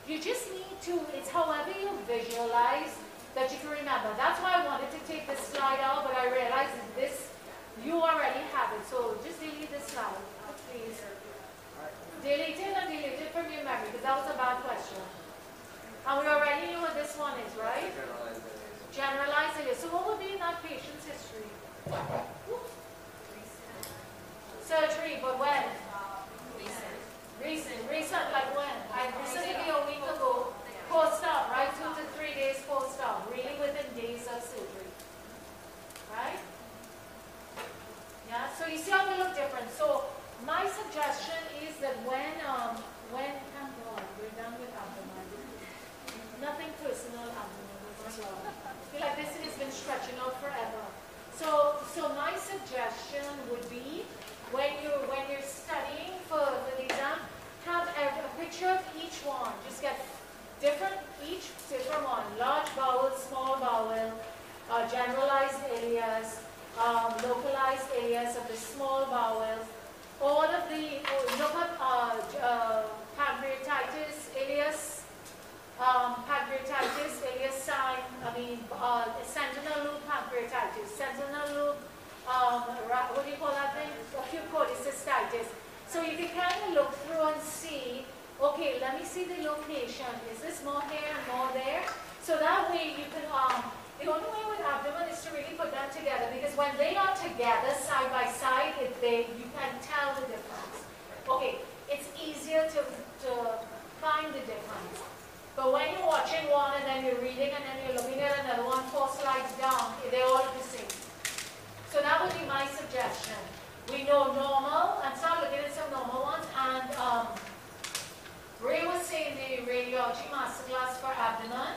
You just need to, it's however you visualize that you can remember. That's why I wanted to take this slide out, but I realized this, you already have it. So just delete this slide, please. Delete it and delete it from your memory, because that was a bad question. And we already knew what this one is, right? Generalized it. So what would be in that patient's history? Surgery, but when? Recent, recent, recent like when? I recently a week ago, post-op, right? Two to three days post-op, really within days of surgery. Right? Yeah, so you see how we look different. So my suggestion is that when, um, when, thank God, we're done with abdomen. Nothing personal abdomen? I feel like this has been stretching out forever. So, so my suggestion would be, when you're, when you're studying for the exam, have a, a picture of each one. Just get different, each different one. Large bowel, small bowel, uh, generalized areas, um, localized areas of the small bowel. All of the, oh, look up uh, uh, pancreatitis, ileus, um, pancreatitis, ileus sign, I mean, uh, sentinel loop pancreatitis, sentinel loop, um, what do you call that thing? Acute cholecystitis. So you can kind of look through and see, okay, let me see the location. Is this more here and more there? So that way you can, um, the only way with abdomen is to really put them together because when they are together side by side, it, they, you can tell the difference. Okay, it's easier to, to find the difference. But when you're watching one and then you're reading and then you're looking at another one four slides down, they're all the same. So that would be my suggestion. We know normal, and start looking at some normal ones, and um, Ray was saying the radiology masterclass for abdomen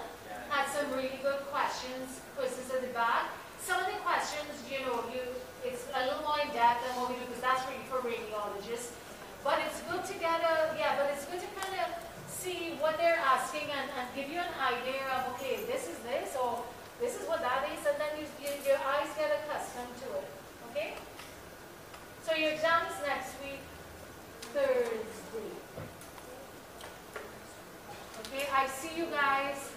had some really good questions, quizzes at the back. Some of the questions, you know, you it's a little more in depth than what we do because that's really for radiologists. But it's good to get a yeah, but it's good to kind of see what they're asking and, and give you an idea of okay, this is this or this is what that is, and then you, you, your eyes get accustomed to it. Okay? So your exam is next week, Thursday. Okay, I see you guys